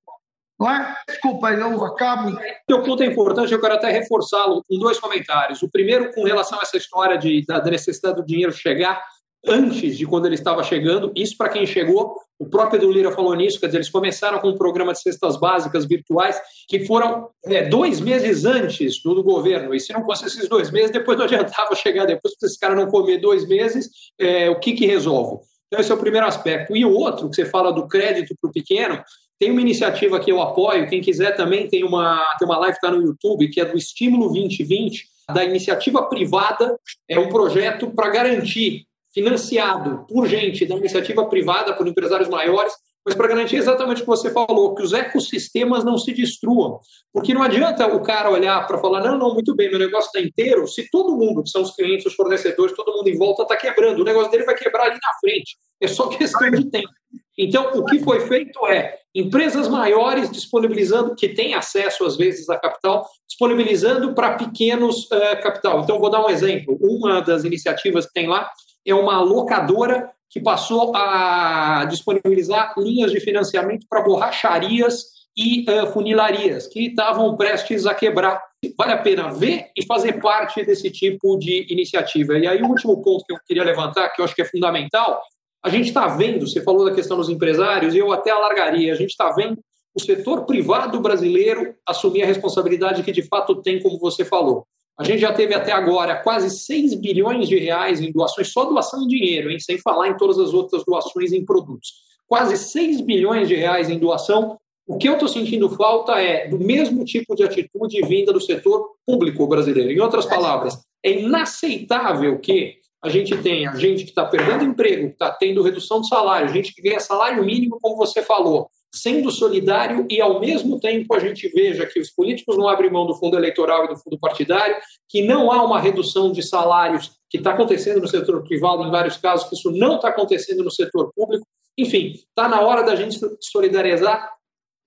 Não é? Desculpa, eu acabo. O ponto é importante, eu quero até reforçá-lo com dois comentários. O primeiro, com relação a essa história de, da necessidade do dinheiro chegar antes de quando ele estava chegando. Isso para quem chegou, o próprio Edu Lira falou nisso, quer dizer, eles começaram com um programa de cestas básicas virtuais que foram é, dois meses antes do, do, governo. E se não fosse esses dois meses, depois não adiantava chegar depois, se esse cara não comer dois meses, é, o que, que resolve? Então, esse é o primeiro aspecto. E o outro, que você fala do crédito para o pequeno, tem uma iniciativa que eu apoio, quem quiser também tem uma, tem uma live que está no YouTube, que é do Estímulo 2020, da iniciativa privada, é um projeto para garantir financiado por gente da iniciativa privada, por empresários maiores, mas para garantir exatamente o que você falou, que os ecossistemas não se destruam. Porque não adianta o cara olhar para falar, não, não, muito bem, meu negócio está inteiro, se todo mundo, que são os clientes, os fornecedores, todo mundo em volta está quebrando, o negócio dele vai quebrar ali na frente. É só questão de tempo. Então, o que foi feito é empresas maiores disponibilizando, que têm acesso às vezes a capital, disponibilizando para pequenos uh, capital. Então, vou dar um exemplo. Uma das iniciativas que tem lá é uma locadora que passou a disponibilizar linhas de financiamento para borracharias e uh, funilarias, que estavam prestes a quebrar. Vale a pena ver e fazer parte desse tipo de iniciativa. E aí, o último ponto que eu queria levantar, que eu acho que é fundamental, a gente está vendo, você falou da questão dos empresários, e eu até alargaria, a gente está vendo o setor privado brasileiro assumir a responsabilidade que de fato tem, como você falou. A gente já teve até agora quase 6 bilhões de reais em doações, só doação em dinheiro, hein? sem falar em todas as outras doações em produtos. Quase 6 bilhões de reais em doação. O que eu estou sentindo falta é do mesmo tipo de atitude vinda do setor público brasileiro. Em outras palavras, é inaceitável que a gente tenha gente que está perdendo emprego, que está tendo redução de salário, gente que ganha salário mínimo, como você falou, sendo solidário e, ao mesmo tempo, a gente veja que os políticos não abrem mão do fundo eleitoral e do fundo partidário, que não há uma redução de salários que está acontecendo no setor privado, em vários casos, que isso não está acontecendo no setor público. Enfim, está na hora da gente solidarizar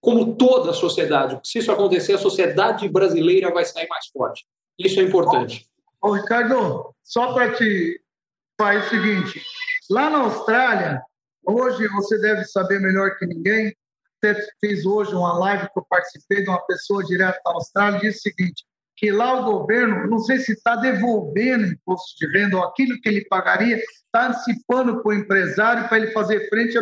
como toda a sociedade. Se isso acontecer, a sociedade brasileira vai sair mais forte. Isso é importante. Ô, Ricardo, só para te falar o seguinte: lá na Austrália, hoje você deve saber melhor que ninguém, fez hoje uma live que eu participei de uma pessoa direto da Austrália, disse o seguinte, que lá o governo, não sei se está devolvendo imposto de renda ou aquilo que ele pagaria, está antecipando para o empresário para ele fazer frente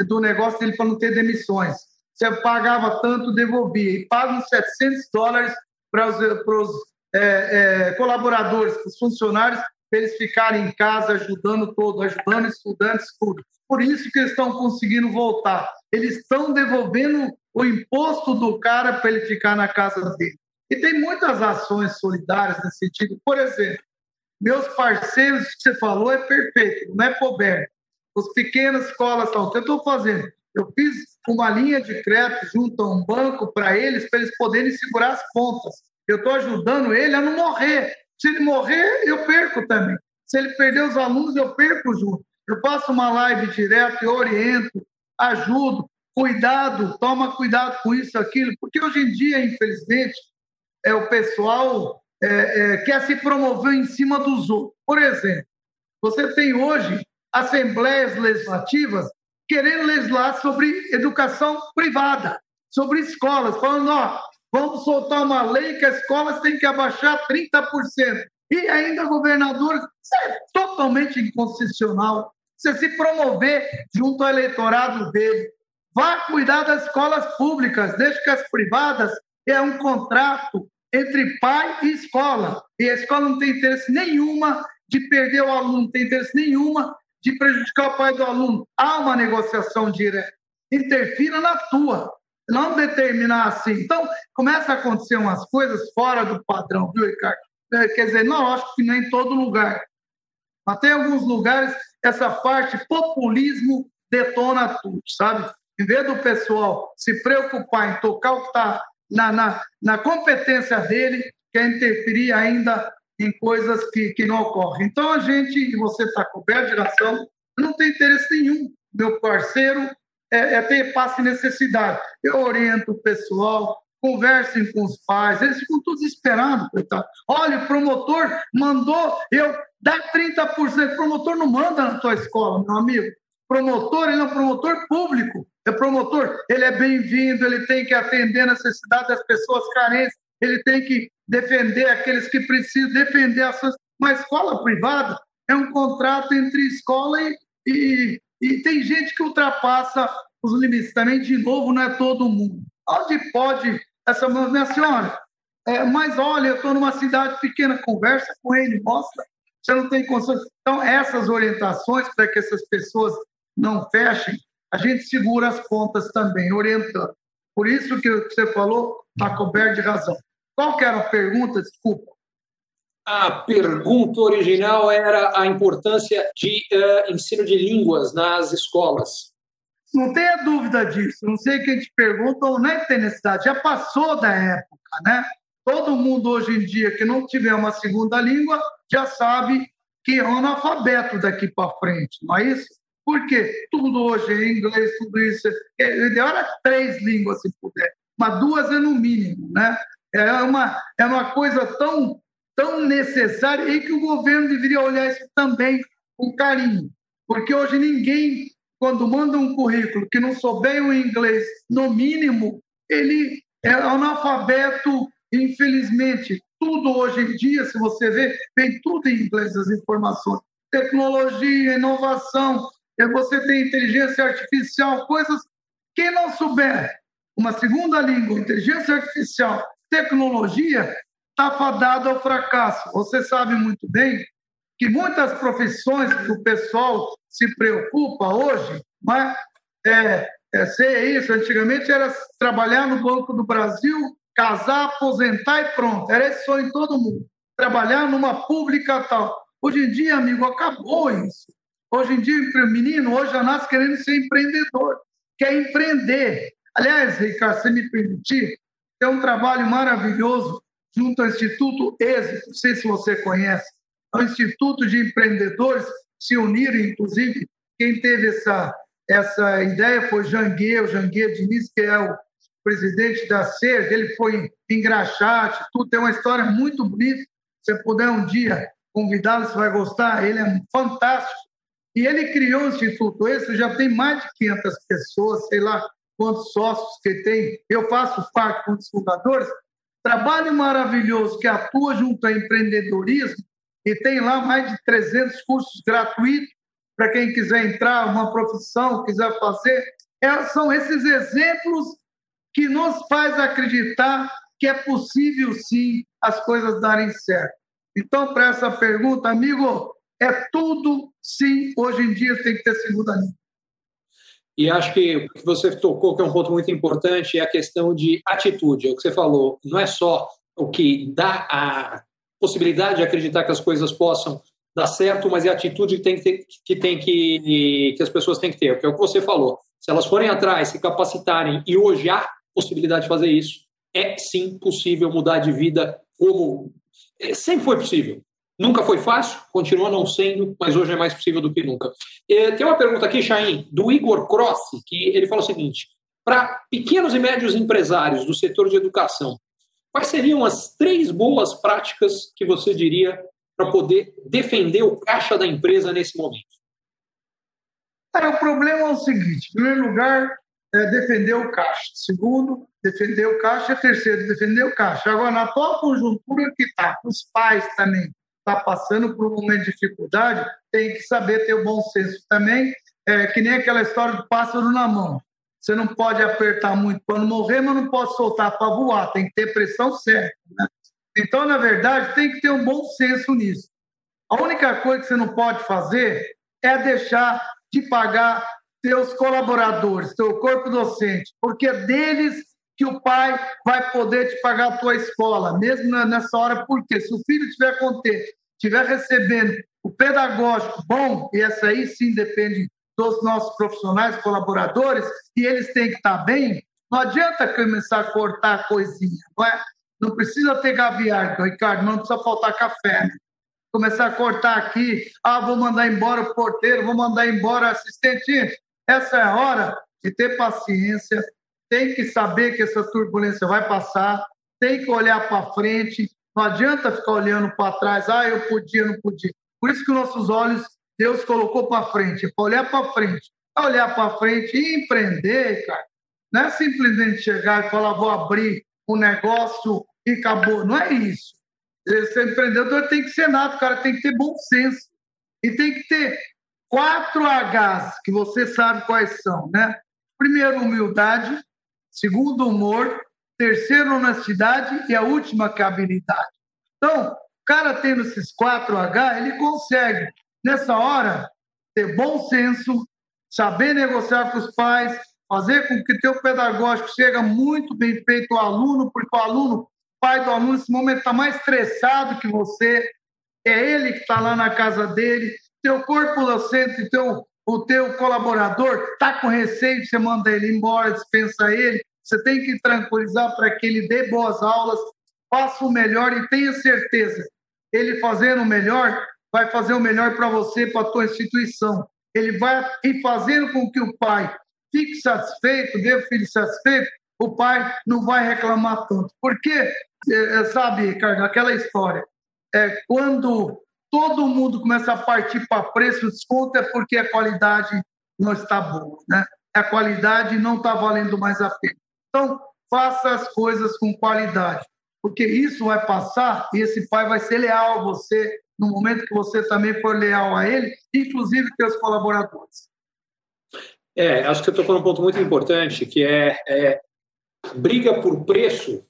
do negócio dele para não ter demissões. Você pagava tanto, devolvia. E pagam 700 dólares para os, para os é, é, colaboradores, para os funcionários, para eles ficarem em casa ajudando todo, ajudando estudantes, tudo. Por isso que eles estão conseguindo voltar. Eles estão devolvendo o imposto do cara para ele ficar na casa dele. E tem muitas ações solidárias nesse sentido. Por exemplo, meus parceiros, que você falou, é perfeito, não é coberto. As pequenas escolas estão. Eu estou fazendo? Eu fiz uma linha de crédito junto a um banco para eles, para eles poderem segurar as pontas. Eu estou ajudando ele a não morrer. Se ele morrer, eu perco também. Se ele perder os alunos, eu perco junto. Eu faço uma live direto, eu oriento, ajudo, cuidado, toma cuidado com isso, aquilo, porque hoje em dia, infelizmente, é o pessoal é, é, quer se promover em cima dos outros. Por exemplo, você tem hoje assembleias legislativas querendo legislar sobre educação privada, sobre escolas, falando, ó, vamos soltar uma lei que as escolas têm que abaixar 30%. E ainda governador, isso é totalmente inconstitucional. Você se promover junto ao eleitorado dele. Vá cuidar das escolas públicas, deixe que as privadas é um contrato entre pai e escola. E a escola não tem interesse nenhuma de perder o aluno, não tem interesse nenhuma de prejudicar o pai do aluno. Há uma negociação direta. Interfira na tua, não determinar assim. Então, começa a acontecer umas coisas fora do padrão, viu, Ricardo? É, quer dizer, não, acho que nem em todo lugar. Mas tem alguns lugares, essa parte populismo detona tudo, sabe? Em vez do pessoal se preocupar em tocar o que está na, na, na competência dele, quer interferir ainda em coisas que, que não ocorrem. Então, a gente, e você está coberto de razão, não tem interesse nenhum. Meu parceiro é, é ter passe necessidade. Eu oriento o pessoal, conversem com os pais, eles ficam todos esperando, coitado. Olha, o promotor mandou eu dar 30%. O promotor não manda na tua escola, meu amigo. Promotor, ele é um promotor público. É promotor, ele é bem-vindo, ele tem que atender a necessidade das pessoas carentes, ele tem que defender aqueles que precisam, defender as suas. Uma escola privada é um contrato entre escola e, e, e tem gente que ultrapassa os limites. Também, de novo, não é todo mundo. Onde pode essa minha senhora, é, mas olha, eu estou numa cidade pequena, conversa com ele, mostra, você não tem condições. Então, essas orientações para que essas pessoas não fechem, a gente segura as pontas também, orientando. Por isso que você falou, está coberto de razão. Qual que era a pergunta? Desculpa. A pergunta original era a importância de uh, ensino de línguas nas escolas. Não tenha dúvida disso. Não sei quem te pergunta ou nem tem necessidade. Já passou da época, né? Todo mundo hoje em dia que não tiver uma segunda língua já sabe que é um analfabeto daqui para frente, não é isso? Porque tudo hoje é inglês, tudo isso. É, o ideal era três línguas, se puder, mas duas é no mínimo, né? É uma, é uma coisa tão, tão necessária e que o governo deveria olhar isso também com carinho. Porque hoje ninguém quando manda um currículo que não souber o inglês, no mínimo, ele é analfabeto, infelizmente. Tudo hoje em dia, se você vê, vem tudo em inglês as informações. Tecnologia, inovação, você tem inteligência artificial, coisas. Quem não souber uma segunda língua, inteligência artificial, tecnologia, está fadado ao fracasso. Você sabe muito bem que muitas profissões que o pessoal se preocupa hoje, mas é, é ser isso. Antigamente era trabalhar no Banco do Brasil, casar, aposentar e pronto. Era esse sonho de todo mundo. Trabalhar numa pública tal. Hoje em dia, amigo, acabou isso. Hoje em dia, menino hoje já nasce querendo ser empreendedor, quer empreender. Aliás, Ricardo, se me permitir, tem um trabalho maravilhoso junto ao Instituto Êxito, não sei se você conhece, é um Instituto de Empreendedores, se uniram, inclusive, quem teve essa, essa ideia foi Janguê, o Janguê Diniz, que é o presidente da SERG, ele foi em Graxate, tudo, tem uma história muito bonita, se você puder um dia convidá-lo, você vai gostar, ele é fantástico. E ele criou o Instituto Esse, já tem mais de 500 pessoas, sei lá quantos sócios que tem, eu faço parte com os fundadores, trabalho maravilhoso que atua junto ao empreendedorismo e tem lá mais de 300 cursos gratuitos para quem quiser entrar, uma profissão, quiser fazer. É, são esses exemplos que nos faz acreditar que é possível sim as coisas darem certo. Então, para essa pergunta, amigo, é tudo sim, hoje em dia tem que ter segunda língua. E acho que o que você tocou, que é um ponto muito importante, é a questão de atitude. É o que você falou, não é só o que dá a possibilidade de acreditar que as coisas possam dar certo, mas é a atitude que tem que, ter, que, tem que, que as pessoas têm que ter, que é o que você falou. Se elas forem atrás, se capacitarem, e hoje há possibilidade de fazer isso, é sim possível mudar de vida como é, sempre foi possível. Nunca foi fácil, continua não sendo, mas hoje é mais possível do que nunca. Tem uma pergunta aqui, Chain, do Igor Crossi, que ele fala o seguinte: para pequenos e médios empresários do setor de educação, quais seriam as três boas práticas que você diria para poder defender o caixa da empresa nesse momento? É, o problema é o seguinte: em primeiro lugar, é defender o caixa. Segundo, defender o caixa. Terceiro, defender o caixa. Agora, na atual conjuntura que está, os pais também está passando por um momento de dificuldade, tem que saber ter o bom senso também, é, que nem aquela história do pássaro na mão. Você não pode apertar muito não morrer, mas não pode soltar para voar, tem que ter pressão certa. Né? Então, na verdade, tem que ter um bom senso nisso. A única coisa que você não pode fazer é deixar de pagar seus colaboradores, seu corpo docente, porque é deles que o pai vai poder te pagar a tua escola, mesmo nessa hora, porque se o filho estiver contente, estiver recebendo o pedagógico bom, e essa aí sim depende dos nossos profissionais, colaboradores, e eles têm que estar bem, não adianta começar a cortar coisinha, não é? Não precisa ter gaviar, Ricardo, não precisa faltar café? Começar a cortar aqui, ah, vou mandar embora o porteiro, vou mandar embora o assistente. Essa é a hora de ter paciência, tem que saber que essa turbulência vai passar, tem que olhar para frente, não adianta ficar olhando para trás, ah, eu podia, não podia. Por isso que nossos olhos Deus colocou para frente, para olhar para frente. Olhar para frente e empreender, cara. Não é simplesmente chegar e falar, vou abrir um negócio e acabou. Não é isso. Ser empreendedor tem que ser nato, cara tem que ter bom senso. E tem que ter quatro Hs, que você sabe quais são, né? Primeiro, humildade. Segundo, humor. Terceiro, honestidade. E a última, que é habilidade. Então, o cara tendo esses quatro H, ele consegue, nessa hora, ter bom senso, saber negociar com os pais, fazer com que teu pedagógico seja muito bem feito ao aluno, porque o aluno, pai do aluno, nesse momento está mais estressado que você, é ele que está lá na casa dele, teu corpo docente, teu o teu colaborador está com receio, você manda ele embora, dispensa ele, você tem que tranquilizar para que ele dê boas aulas, faça o melhor e tenha certeza, ele fazendo o melhor, vai fazer o melhor para você, para a tua instituição. Ele vai ir fazendo com que o pai fique satisfeito, dê o filho satisfeito, o pai não vai reclamar tanto. Porque, é, sabe, Ricardo, aquela história, é, quando todo mundo começa a partir para preço, desconto é porque a qualidade não está boa, né? A qualidade não está valendo mais a pena. Então, faça as coisas com qualidade, porque isso vai passar e esse pai vai ser leal a você no momento que você também for leal a ele, inclusive seus colaboradores. É, acho que você tocou num ponto muito importante, que é, é briga por preço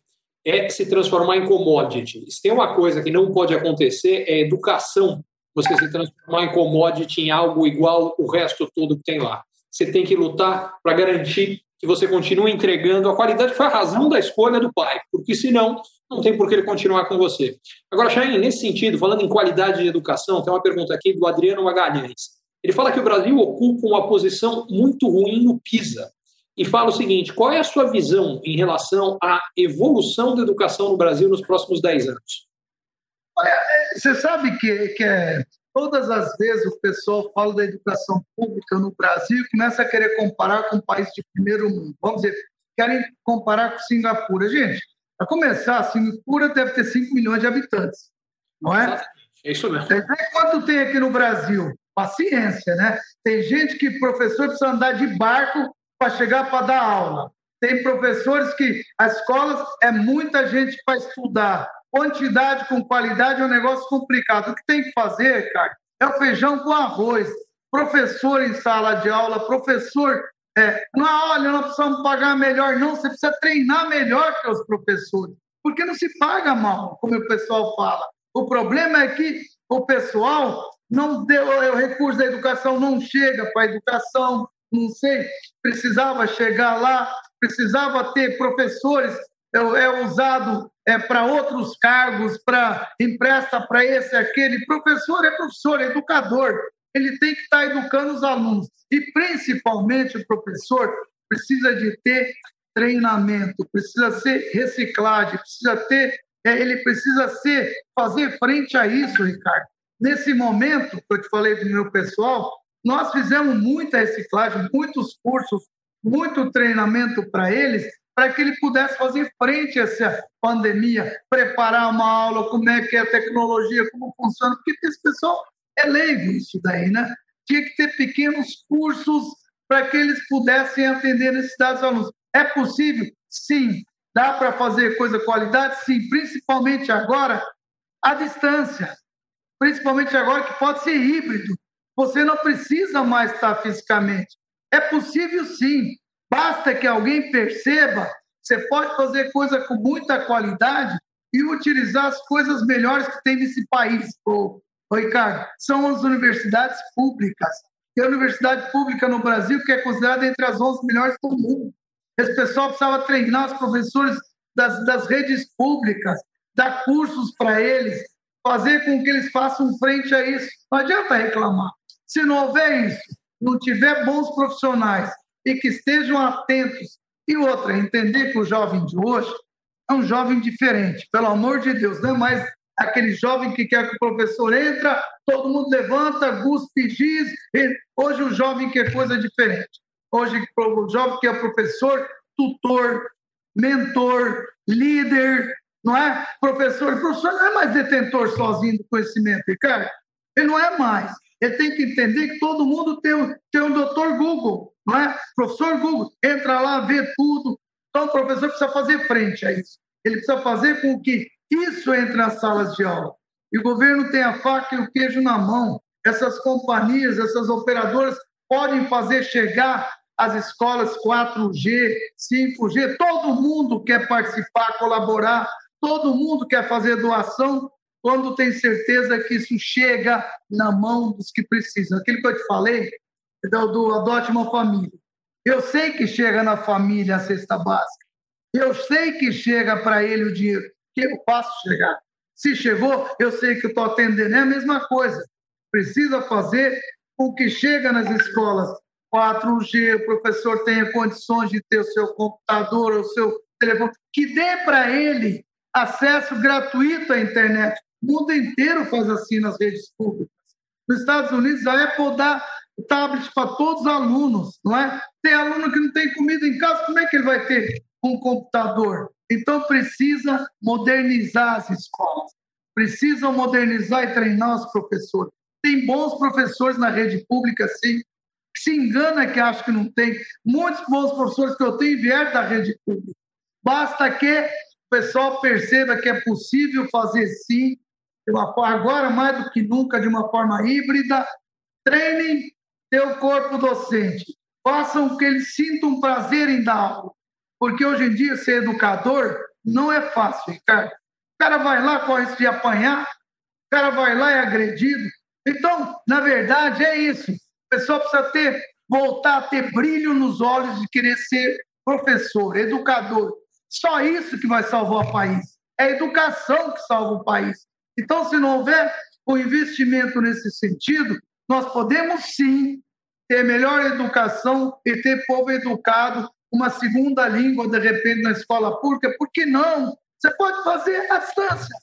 é se transformar em commodity. Se tem uma coisa que não pode acontecer, é educação. Você se transformar em commodity em algo igual o resto todo que tem lá. Você tem que lutar para garantir que você continue entregando a qualidade que foi a razão da escolha do pai, porque senão não tem por que ele continuar com você. Agora, Chain, nesse sentido, falando em qualidade de educação, tem uma pergunta aqui do Adriano Magalhães. Ele fala que o Brasil ocupa uma posição muito ruim no PISA e fala o seguinte: qual é a sua visão em relação à evolução da educação no Brasil nos próximos 10 anos? Olha, é, você sabe que, que é, todas as vezes o pessoal fala da educação pública no Brasil e começa a querer comparar com um país de primeiro mundo. Vamos dizer, querem comparar com Singapura. Gente, para começar, Singapura deve ter 5 milhões de habitantes, não é? É isso mesmo. Quanto tem aqui no Brasil? Paciência, né? Tem gente que professor precisa andar de barco para chegar para dar aula. Tem professores que as escolas é muita gente para estudar. Quantidade com qualidade é um negócio complicado. O que tem que fazer, cara, é o feijão com arroz. Professor em sala de aula, professor. É, não, olha, nós precisamos pagar melhor, não. Você precisa treinar melhor que os professores. Porque não se paga mal, como o pessoal fala. O problema é que o pessoal não deu, o recurso da educação não chega para a educação, não sei, precisava chegar lá, precisava ter professores é, é usado é, para outros cargos, para empresta para esse, aquele. Professor é professor, é educador. Ele tem que estar tá educando os alunos. E, principalmente, o professor precisa de ter treinamento, precisa ser reciclagem, precisa ter, é, ele precisa ser, fazer frente a isso, Ricardo. Nesse momento que eu te falei do meu pessoal, nós fizemos muita reciclagem, muitos cursos, muito treinamento para eles, para que ele pudesse fazer frente a essa pandemia, preparar uma aula, como é que é a tecnologia, como funciona, porque esse pessoal é leigo isso daí, né? Tinha que ter pequenos cursos para que eles pudessem atender necessidades dos alunos. É possível? Sim. Dá para fazer coisa qualidade? Sim. Principalmente agora, à distância. Principalmente agora que pode ser híbrido. Você não precisa mais estar fisicamente. É possível sim. Basta que alguém perceba. Você pode fazer coisa com muita qualidade e utilizar as coisas melhores que tem nesse país, ô, ô Ricardo. São as universidades públicas. E a universidade pública no Brasil, que é considerada entre as 11 melhores do mundo. Esse pessoal precisava treinar os professores das, das redes públicas, dar cursos para eles, fazer com que eles façam frente a isso. Não adianta reclamar. Se não houver isso, não tiver bons profissionais e que estejam atentos. E outra, entender que o jovem de hoje é um jovem diferente, pelo amor de Deus, não é mais aquele jovem que quer que o professor entra, todo mundo levanta, guspe, giz. Hoje o jovem quer coisa diferente. Hoje o jovem quer professor, tutor, mentor, líder, não é? Professor, o professor não é mais detentor sozinho do conhecimento, Ricardo. Ele não é mais. Ele tem que entender que todo mundo tem tem um doutor Google, não é? Professor Google, entra lá, vê tudo. Então, o professor precisa fazer frente a isso. Ele precisa fazer com que isso entre nas salas de aula. E o governo tem a faca e o queijo na mão. Essas companhias, essas operadoras podem fazer chegar as escolas 4G, 5G. Todo mundo quer participar, colaborar, todo mundo quer fazer doação quando tem certeza que isso chega na mão dos que precisam. Aquilo que eu te falei, do, do adote uma família. Eu sei que chega na família a cesta básica. Eu sei que chega para ele o dinheiro. Que eu faço chegar. Se chegou, eu sei que estou atendendo. É a mesma coisa. Precisa fazer com que chega nas escolas 4G, o professor tenha condições de ter o seu computador, o seu telefone, que dê para ele acesso gratuito à internet. O mundo inteiro faz assim nas redes públicas. Nos Estados Unidos, a Apple dá tablets para todos os alunos, não é? Tem aluno que não tem comida em casa, como é que ele vai ter um computador? Então, precisa modernizar as escolas, precisam modernizar e treinar os professores. Tem bons professores na rede pública, sim, se engana que acha que não tem. Muitos bons professores que eu tenho vieram da rede pública. Basta que o pessoal perceba que é possível fazer sim, agora mais do que nunca, de uma forma híbrida. Treinem teu corpo docente. Façam que eles sintam prazer em dar aula. Porque hoje em dia, ser educador não é fácil, Ricardo. O cara vai lá, corre de apanhar, o cara vai lá e é agredido. Então, na verdade, é isso. O pessoal precisa ter, voltar a ter brilho nos olhos de querer ser professor, educador. Só isso que vai salvar o país. É a educação que salva o país. Então, se não houver o investimento nesse sentido, nós podemos sim ter melhor educação e ter povo educado, uma segunda língua, de repente, na escola pública. Por que não? Você pode fazer à distância.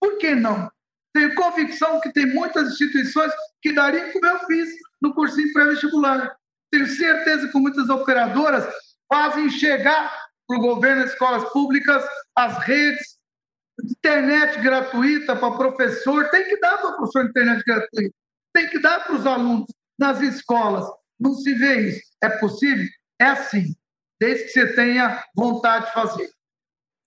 Por que não? Tenho convicção que tem muitas instituições que dariam como eu fiz no cursinho pré-vestibular. Tenho certeza que muitas operadoras fazem chegar para o governo, escolas públicas, as redes, internet gratuita para professor, tem que dar para o professor internet gratuita, tem que dar para os alunos nas escolas. Não se vê isso. É possível? É assim, desde que você tenha vontade de fazer.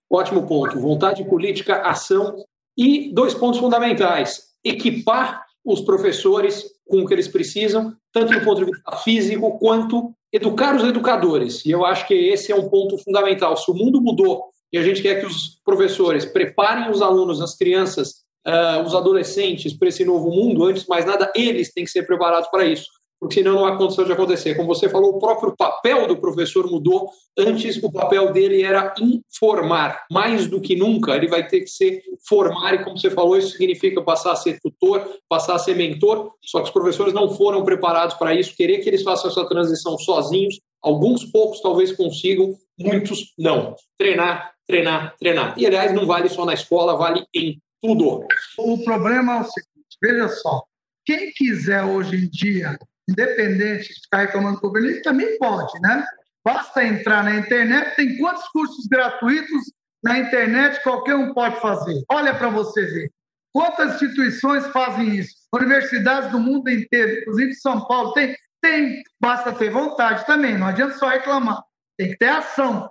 Ótimo ponto. Vontade política, ação e dois pontos fundamentais: equipar os professores com o que eles precisam, tanto do ponto de vista físico quanto educar os educadores. E eu acho que esse é um ponto fundamental. Se o mundo mudou e a gente quer que os professores preparem os alunos, as crianças, uh, os adolescentes para esse novo mundo, antes de mais nada, eles têm que ser preparados para isso porque senão não há condição de acontecer. Como você falou, o próprio papel do professor mudou. Antes, o papel dele era informar. Mais do que nunca, ele vai ter que ser formar, e como você falou, isso significa passar a ser tutor, passar a ser mentor. Só que os professores não foram preparados para isso. Querer que eles façam essa transição sozinhos, alguns poucos talvez consigam, muitos não. Treinar, treinar, treinar. E, aliás, não vale só na escola, vale em tudo. O problema é o seguinte: veja só. Quem quiser hoje em dia independente de ficar reclamando do governo, ele também pode, né? Basta entrar na internet, tem quantos cursos gratuitos na internet qualquer um pode fazer. Olha para você ver. Quantas instituições fazem isso? Universidades do mundo inteiro, inclusive São Paulo, tem, tem, basta ter vontade também, não adianta só reclamar. Tem que ter ação,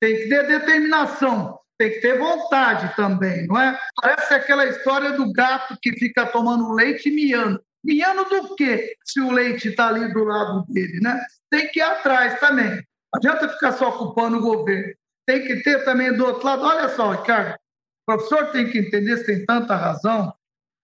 tem que ter determinação, tem que ter vontade também, não é? Parece aquela história do gato que fica tomando leite e miando. Miando do quê? Se o leite está ali do lado dele, né? Tem que ir atrás também. Não adianta ficar só culpando o governo. Tem que ter também do outro lado. Olha só, Ricardo, o professor tem que entender, se tem tanta razão,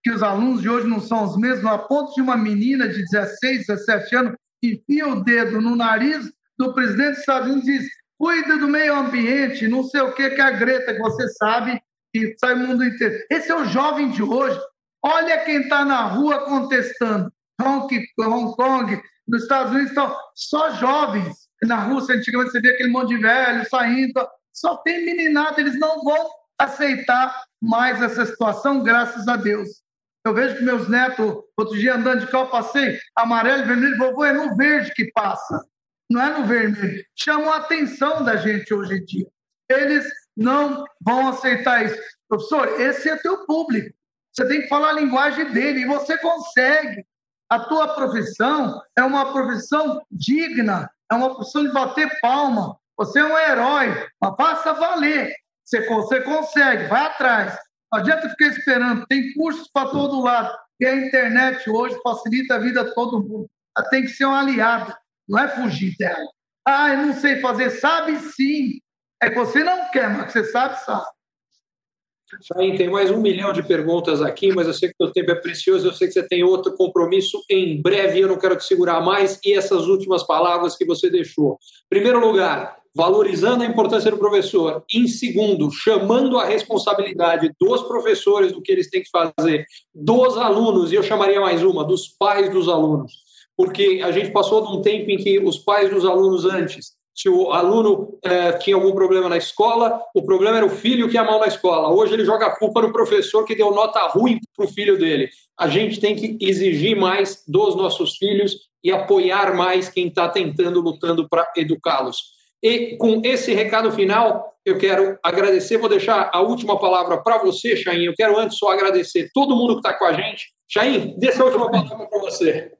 que os alunos de hoje não são os mesmos, a ponto de uma menina de 16, 17 anos enfia o dedo no nariz do presidente dos Estados Unidos e diz: cuida do meio ambiente, não sei o que, que é a Greta, que você sabe, que sai o mundo inteiro. Esse é o jovem de hoje. Olha quem está na rua contestando. Hong, Hong Kong, nos Estados Unidos estão só jovens. Na Rússia, antigamente, você via aquele monte de velho saindo. Só tem meninada, eles não vão aceitar mais essa situação, graças a Deus. Eu vejo que meus netos, outro dia andando de carro, passei amarelo vermelho, vovô, é no verde que passa, não é no vermelho. Chamam a atenção da gente hoje em dia. Eles não vão aceitar isso. Professor, esse é teu público. Você tem que falar a linguagem dele e você consegue. A tua profissão é uma profissão digna, é uma profissão de bater palma. Você é um herói, mas faça valer. Você, você consegue, vai atrás. Não adianta ficar esperando, tem cursos para todo lado. E a internet hoje facilita a vida de todo mundo. Ela tem que ser um aliado, não é fugir dela. Ah, eu não sei fazer. Sabe sim. É que você não quer, mas você sabe, sabe. Chain, tem mais um milhão de perguntas aqui, mas eu sei que o tempo é precioso, eu sei que você tem outro compromisso em breve, eu não quero te segurar mais. E essas últimas palavras que você deixou. Primeiro lugar, valorizando a importância do professor. Em segundo, chamando a responsabilidade dos professores do que eles têm que fazer, dos alunos, e eu chamaria mais uma, dos pais dos alunos. Porque a gente passou de um tempo em que os pais dos alunos antes se o aluno é, tinha algum problema na escola, o problema era o filho que ia mal na escola. Hoje ele joga a culpa no professor que deu nota ruim para o filho dele. A gente tem que exigir mais dos nossos filhos e apoiar mais quem está tentando, lutando para educá-los. E com esse recado final, eu quero agradecer, vou deixar a última palavra para você, Chain. Eu quero antes só agradecer todo mundo que está com a gente. Chain, deixa a última palavra para você.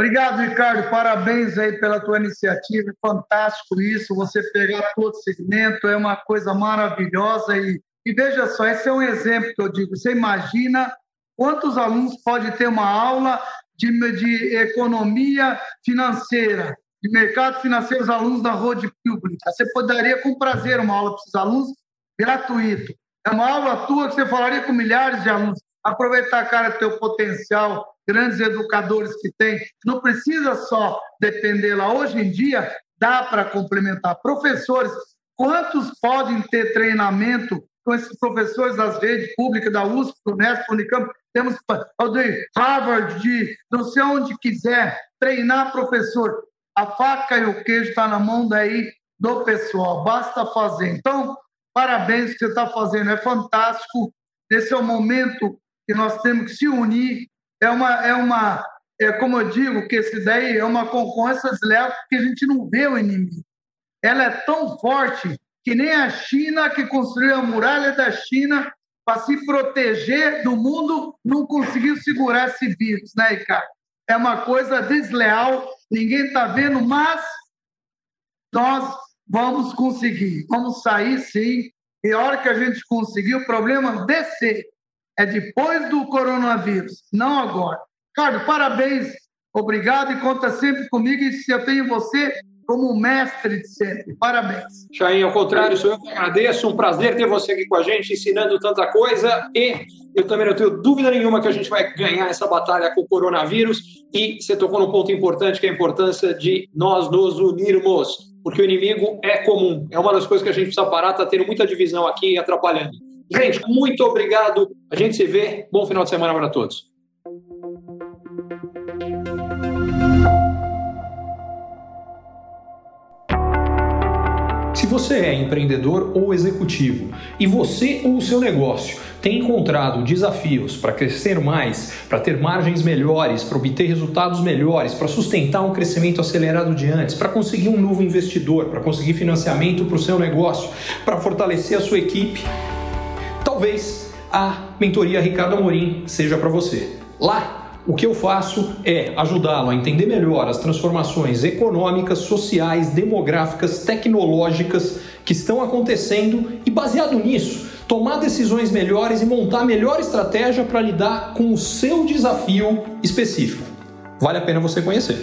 Obrigado, Ricardo. Parabéns aí pela tua iniciativa. Fantástico isso. Você pegar todo segmento é uma coisa maravilhosa. E, e veja só, esse é um exemplo que eu digo. Você imagina quantos alunos pode ter uma aula de, de economia financeira, de mercado financeiro, os alunos da rede pública. Você poderia com prazer uma aula para esses alunos gratuito. É uma aula tua que você falaria com milhares de alunos. Aproveitar, cara, teu potencial, grandes educadores que tem. Não precisa só depender lá. Hoje em dia, dá para complementar. Professores, quantos podem ter treinamento com esses professores das redes públicas, da USP, do Unesp, Unicamp? Temos de Harvard, de não sei onde quiser, treinar professor. A faca e o queijo está na mão daí do pessoal, basta fazer. Então, parabéns que você está fazendo, é fantástico. Esse é o momento que nós temos que se unir é uma, é uma é como eu digo, que esse daí é uma concorrência desleal que a gente não vê o inimigo. Ela é tão forte que nem a China, que construiu a muralha da China para se proteger do mundo, não conseguiu segurar esse vírus, né, Ricardo? É uma coisa desleal, ninguém está vendo, mas nós vamos conseguir, vamos sair sim. E a hora que a gente conseguir, o problema descer é depois do coronavírus, não agora. Ricardo, parabéns, obrigado e conta sempre comigo. E se eu tenho você como mestre de sempre. Parabéns. Chain, ao contrário, sou eu que agradeço. Um prazer ter você aqui com a gente, ensinando tanta coisa. E eu também não tenho dúvida nenhuma que a gente vai ganhar essa batalha com o coronavírus. E você tocou num ponto importante, que é a importância de nós nos unirmos. Porque o inimigo é comum. É uma das coisas que a gente precisa parar. Está tendo muita divisão aqui atrapalhando. Gente, muito obrigado. A gente se vê. Bom final de semana para todos. Se você é empreendedor ou executivo e você ou o seu negócio tem encontrado desafios para crescer mais, para ter margens melhores, para obter resultados melhores, para sustentar um crescimento acelerado de antes, para conseguir um novo investidor, para conseguir financiamento para o seu negócio, para fortalecer a sua equipe, talvez a mentoria Ricardo Amorim seja para você. Lá, o que eu faço é ajudá-lo a entender melhor as transformações econômicas, sociais, demográficas, tecnológicas que estão acontecendo e, baseado nisso, tomar decisões melhores e montar a melhor estratégia para lidar com o seu desafio específico. Vale a pena você conhecer.